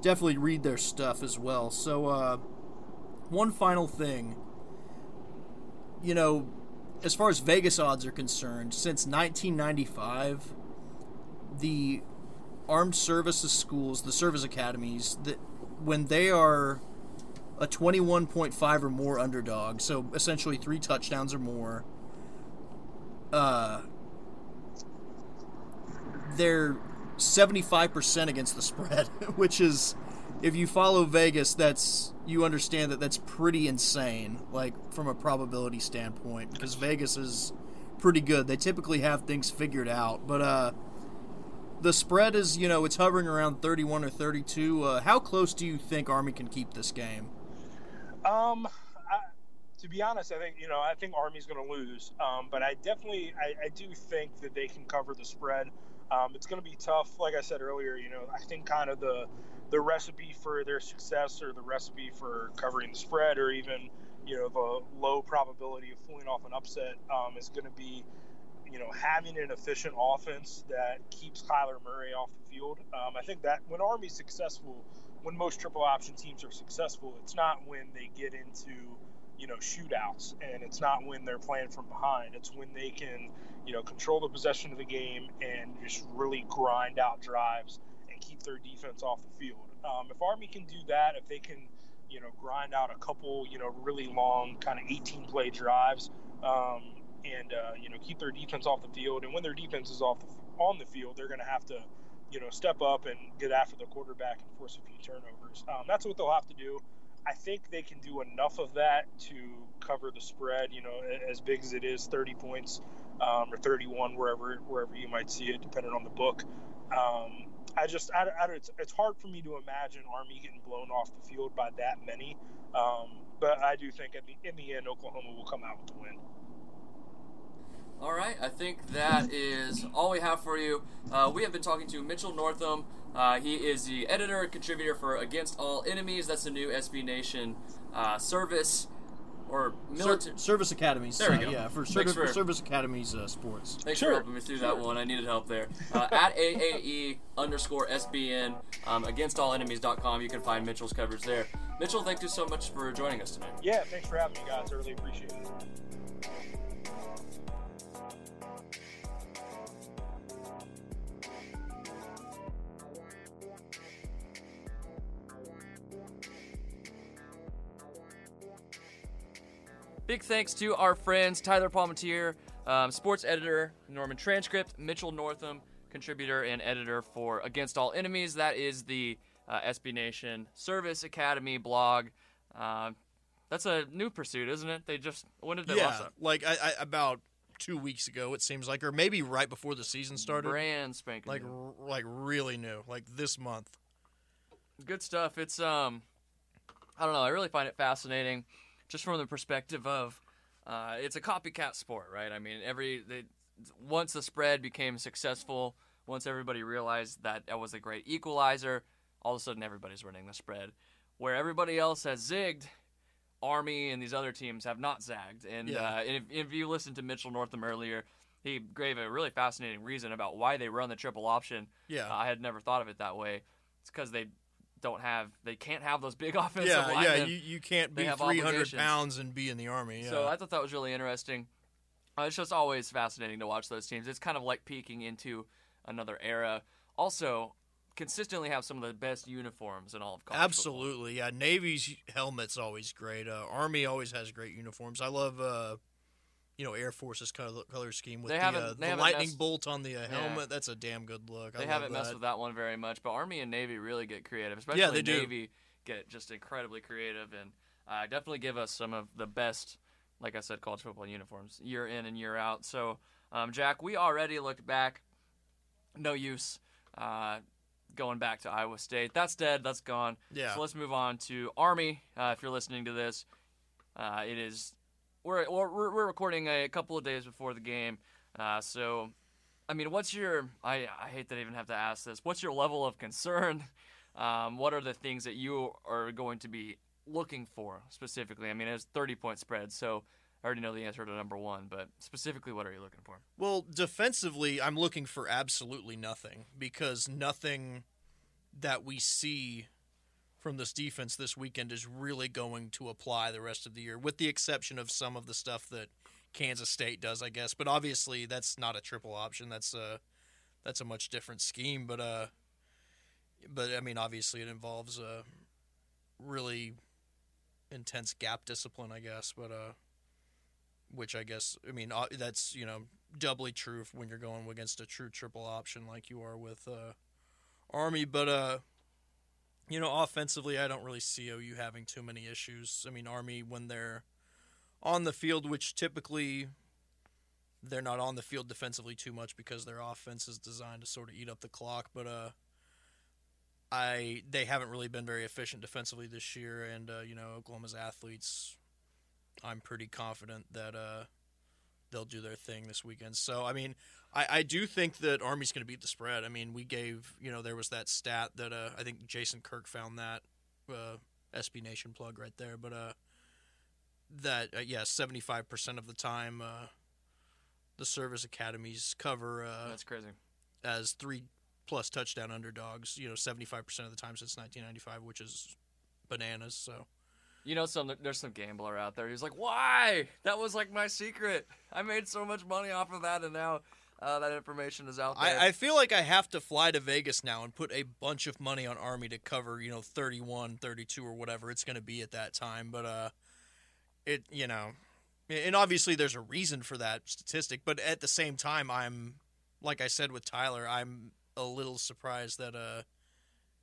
definitely read their stuff as well. So, uh, one final thing, you know, as far as Vegas odds are concerned, since 1995, the armed services schools, the service academies, that when they are a 21.5 or more underdog, so essentially three touchdowns or more, uh, they're 75% against the spread, *laughs* which is, if you follow Vegas, that's you understand that that's pretty insane, like from a probability standpoint, because Vegas is pretty good. They typically have things figured out, but uh, the spread is, you know, it's hovering around 31 or 32. Uh, how close do you think Army can keep this game? Um, I, to be honest, I think you know I think Army's going to lose. Um, but I definitely I, I, do think that they can cover the spread. Um, it's going to be tough, like I said earlier. You know, I think kind of the the recipe for their success or the recipe for covering the spread or even you know the low probability of pulling off an upset um, is going to be you know, having an efficient offense that keeps Kyler Murray off the field. Um, I think that when Army's successful, when most triple option teams are successful, it's not when they get into, you know, shootouts and it's not when they're playing from behind. It's when they can, you know, control the possession of the game and just really grind out drives and keep their defense off the field. Um, if Army can do that, if they can, you know, grind out a couple, you know, really long kind of 18 play drives, um, and uh, you know keep their defense off the field. And when their defense is off the, on the field, they're going to have to you know step up and get after the quarterback and force a few turnovers. Um, that's what they'll have to do. I think they can do enough of that to cover the spread. You know, as big as it is, 30 points um, or 31, wherever wherever you might see it, depending on the book. Um, I just, I, I, it's, it's hard for me to imagine Army getting blown off the field by that many. Um, but I do think in the, in the end, Oklahoma will come out with the win. All right, I think that is all we have for you. Uh, we have been talking to Mitchell Northam. Uh, he is the editor and contributor for Against All Enemies. That's the new SB Nation uh, service or military Ser- service academies. There we go. yeah, for, for, service academies uh, sports. Thanks sure. for helping me through that one. I needed help there. Uh, *laughs* at AAE underscore SBN um, against all enemies.com. You can find Mitchell's coverage there. Mitchell, thank you so much for joining us today. Yeah, thanks for having me, guys. I really appreciate it. Big thanks to our friends Tyler Palmateer, um, sports editor, Norman Transcript, Mitchell Northam, contributor and editor for Against All Enemies. That is the uh, SB Nation Service Academy blog. Uh, that's a new pursuit, isn't it? They just when did they launch Yeah, like I, I about two weeks ago, it seems like, or maybe right before the season started. Brand spanking Like, new. r- like really new, like this month. good stuff. It's um, I don't know. I really find it fascinating, just from the perspective of, uh, it's a copycat sport, right? I mean, every they, once the spread became successful, once everybody realized that that was a great equalizer, all of a sudden everybody's running the spread, where everybody else has zigged. Army and these other teams have not zagged, and, Yeah. uh, and if, if you listened to Mitchell Northam earlier, he gave a really fascinating reason about why they run the triple option. Yeah, I had never thought of it that way. It's because they don't have, they can't have those big *laughs* offensive yeah, yeah. You, you can't be three hundred pounds and be in the army. Yeah. So I thought that was really interesting. Uh, it's just always fascinating to watch those teams. It's kind of like peeking into another era. Also, consistently have some of the best uniforms in all of college. football. Absolutely, yeah. Navy's helmet's always great. Uh, Army always has great uniforms. I love, uh, you know, Air Force's color, color scheme with They the, uh, they the lightning messed- bolt on the uh, Yeah. helmet. That's a damn good look. They I haven't love messed with that one very much, but Army and Navy really get creative. Especially Yeah, they do. Navy get just incredibly creative and uh, definitely give us some of the best, like I said, college football uniforms year in and year out. So, um, Jack, we already looked back. No use uh, going back to Iowa State. That's dead. That's gone. Yeah. So let's move on to Army. Uh, if you're listening to this, uh, it is we're, we're we're recording a couple of days before the game. Uh, so, I mean, what's your? I I hate that I even have to ask this. What's your level of concern? *laughs* Um, what are the things that you are going to be looking for specifically? I mean, it's 30 point spread, so I already know the answer to number one. But specifically, what are you looking for? Well, defensively, I'm looking for absolutely nothing because nothing that we see from this defense this weekend is really going to apply the rest of the year, with the exception of some of the stuff that Kansas State does, I guess. But obviously, that's not a triple option. That's a that's a much different scheme. But uh, but I mean, obviously, it involves a really intense gap discipline, I guess. But uh, which I guess I mean uh, that's you know doubly true when you're going against a true triple option like you are with uh, Army. But uh, you know, offensively, I don't really see OU having too many issues. I mean, Army when they're on the field, which typically they're not on the field defensively too much because their offense is designed to sort of eat up the clock. But uh, I they haven't really been very efficient defensively this year, and uh, you know Oklahoma's athletes. I'm pretty confident that uh, they'll do their thing this weekend. So I mean, I, I do think that Army's going to beat the spread. I mean, we gave you know there was that stat that uh, I think Jason Kirk found that uh, SB Nation plug right there, but uh, that uh, yeah, 75 percent of the time uh, the service academies cover uh, That's crazy. as three plus touchdown underdogs. You know, 75 percent of the time since 1995, which is bananas. So. You know, some there's some gambler out there who's like, "Why? That was like my secret. I made so much money off of that, and now uh, that information is out there." I, I feel like I have to fly to Vegas now and put a bunch of money on Army to cover, you know, 31, 32 or whatever it's going to be at that time. But, uh, it, you know, and obviously there's a reason for that statistic. But at the same time, I'm, like I said with Tyler, I'm a little surprised that, uh,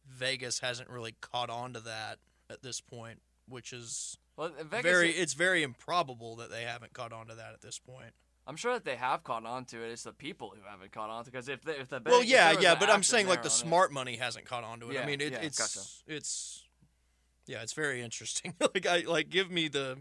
Vegas hasn't really caught on to that at this point, which is well, very, it's very improbable that they haven't caught on to that at this point. I'm sure that they have caught on to it. It's the people who haven't caught on to because if they, if the well, bank- if yeah, yeah, but I'm saying like the on it- smart money hasn't caught on to it. Yeah, I mean, it, yeah, it's gotcha. it's yeah, it's very interesting. *laughs* like I like give me the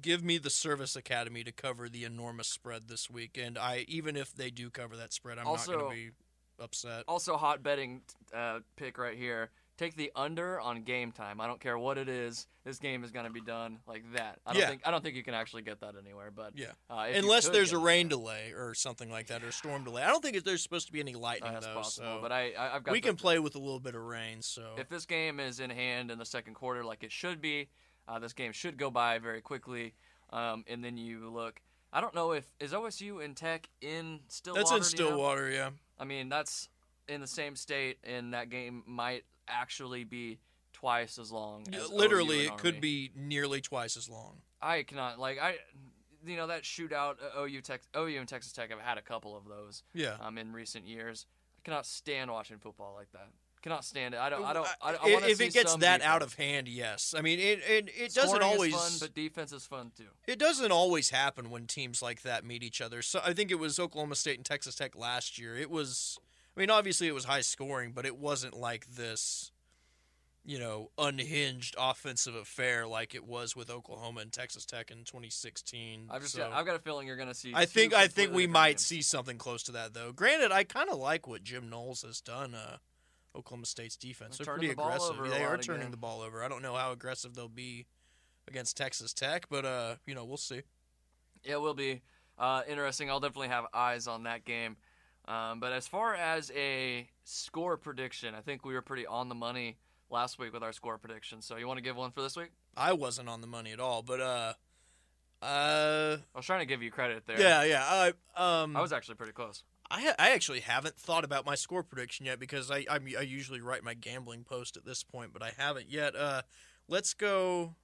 give me the service academy to cover the enormous spread this week, and I even if they do cover that spread, I'm Also- not going to be upset. Also, hot betting uh, pick right here. Take the under on game time. I don't care what it is. This game is going to be done like that. I don't Yeah. think I don't think you can actually get that anywhere. But Yeah. uh, Unless there's a rain delay or something like that, or a storm delay. I don't think there's supposed to be any uh, lightning that's though. possible. so But I, I I've got we the- can play with a little bit of rain. So if this game is in hand in the second quarter like it should be, uh, this game should go by very quickly. Um, and then you look. I don't know if is OSU and Tech in Stillwater. that's in do you know? Stillwater, yeah. I mean, that's in the same state, and that game might actually be twice as long. As Literally, it could be nearly twice as long. I cannot like I, you know, that shootout. uh, OU Tech, OU and Texas Tech have had a couple of those Yeah. um, in recent years. I cannot stand watching football like that. Cannot stand it. I don't. I don't. I, I If- wanna if see it gets that out of hand, yes. I mean, it it, it doesn't Scoring always fun, but defense is fun too. it doesn't always happen when teams like that meet each other. So I think it was Oklahoma State and Texas Tech last year. It was, I mean, obviously it was high scoring, but it wasn't like this, you know, unhinged offensive affair like it was with Oklahoma and Texas Tech in 2016. I've just So got, I've got a feeling you're going to see. I think I think we might games. see something close to that though. Granted, I kind of like what Jim Knowles has done. Uh, Oklahoma State's defense. They're They're pretty the aggressive. They are turning again. the ball over. I don't know how aggressive they'll be against Texas Tech, but uh, you know, we'll see. Yeah, it will be uh, interesting. I'll definitely have eyes on that game. Um, but as far as a score prediction, I think we were pretty on the money last week with our score prediction. So you want to give one for this week? I wasn't on the money at all, but uh, uh, I was trying to give you credit there. yeah, yeah. I um, I was actually pretty close. I ha- I actually haven't thought about my score prediction yet because I I'm, I usually write my gambling post at this point, but I haven't yet. Uh, let's go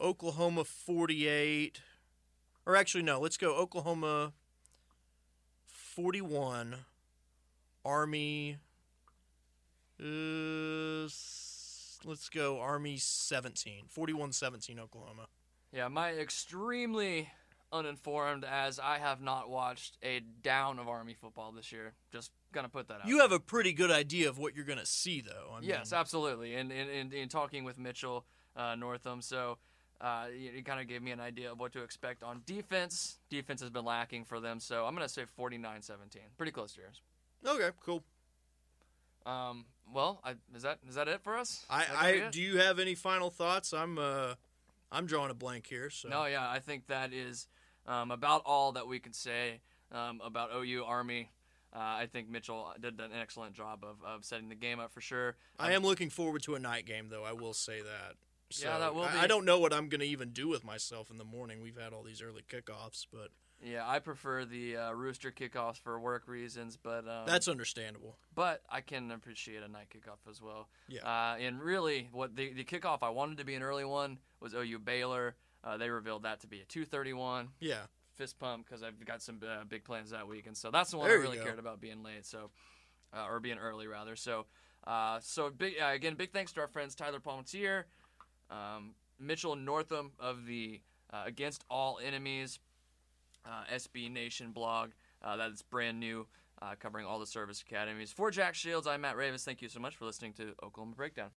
Oklahoma 48 or actually no, let's go Oklahoma 41 Army uh, let's go Army 17. 41-17 Oklahoma. Yeah, my extremely uninformed as I have not watched a down of Army football this year. Just gonna put that out. You there. have a pretty good idea of what you're going to see though. I mean, Yes, absolutely. And in, in, in talking with Mitchell uh, Northam, so uh, you, you kind of gave me an idea of what to expect on defense. Defense has been lacking for them, so I'm going to say 49-17. Pretty close to yours. Okay, cool. Um, well, I, is that is that it for us? I, Is that gonna I do you have any final thoughts? I'm uh I'm drawing a blank here. So No, yeah, I think that is um, about all that we can say um, about OU Army. Uh, I think Mitchell did an excellent job of, of setting the game up for sure. I am looking forward to a night game though. I will say that. So Yeah, that will I, be- I don't know what I'm going to even do with myself in the morning. We've had all these early kickoffs, but Yeah, I prefer the uh, rooster kickoffs for work reasons, but um, that's understandable. but I can appreciate a night kickoff as well. Yeah. Uh, and really, what the, the kickoff I wanted to be an early one was OU Baylor. Uh, they revealed that to be a 2:31 Yeah. fist pump because I've got some uh, big plans that week, and so that's the one There I really go. cared about being late, so uh, or being early rather. So, uh, so big uh, again, big thanks to our friends Tyler Palmateer, um, Mitchell Northam of the uh, Against All Enemies uh, SB Nation blog. Uh, that is brand new, uh, covering all the service academies. For Jack Shields, I'm Matt Ravis. Thank you so much for listening to Oklahoma Breakdown.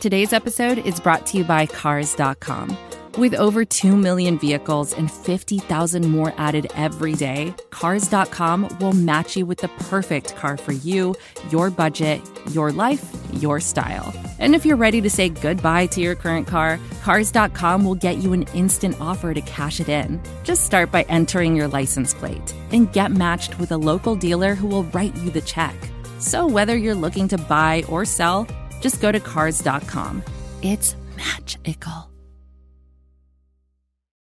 Today's episode is brought to you by Cars.com. With over 2 million vehicles and 50,000 more added every day, Cars.com will match you with the perfect car for you, your budget, your life, your style. And if you're ready to say goodbye to your current car, Cars.com will get you an instant offer to cash it in. Just start by entering your license plate and get matched with a local dealer who will write you the check. So whether you're looking to buy or sell, just go to cars.com. It's magical.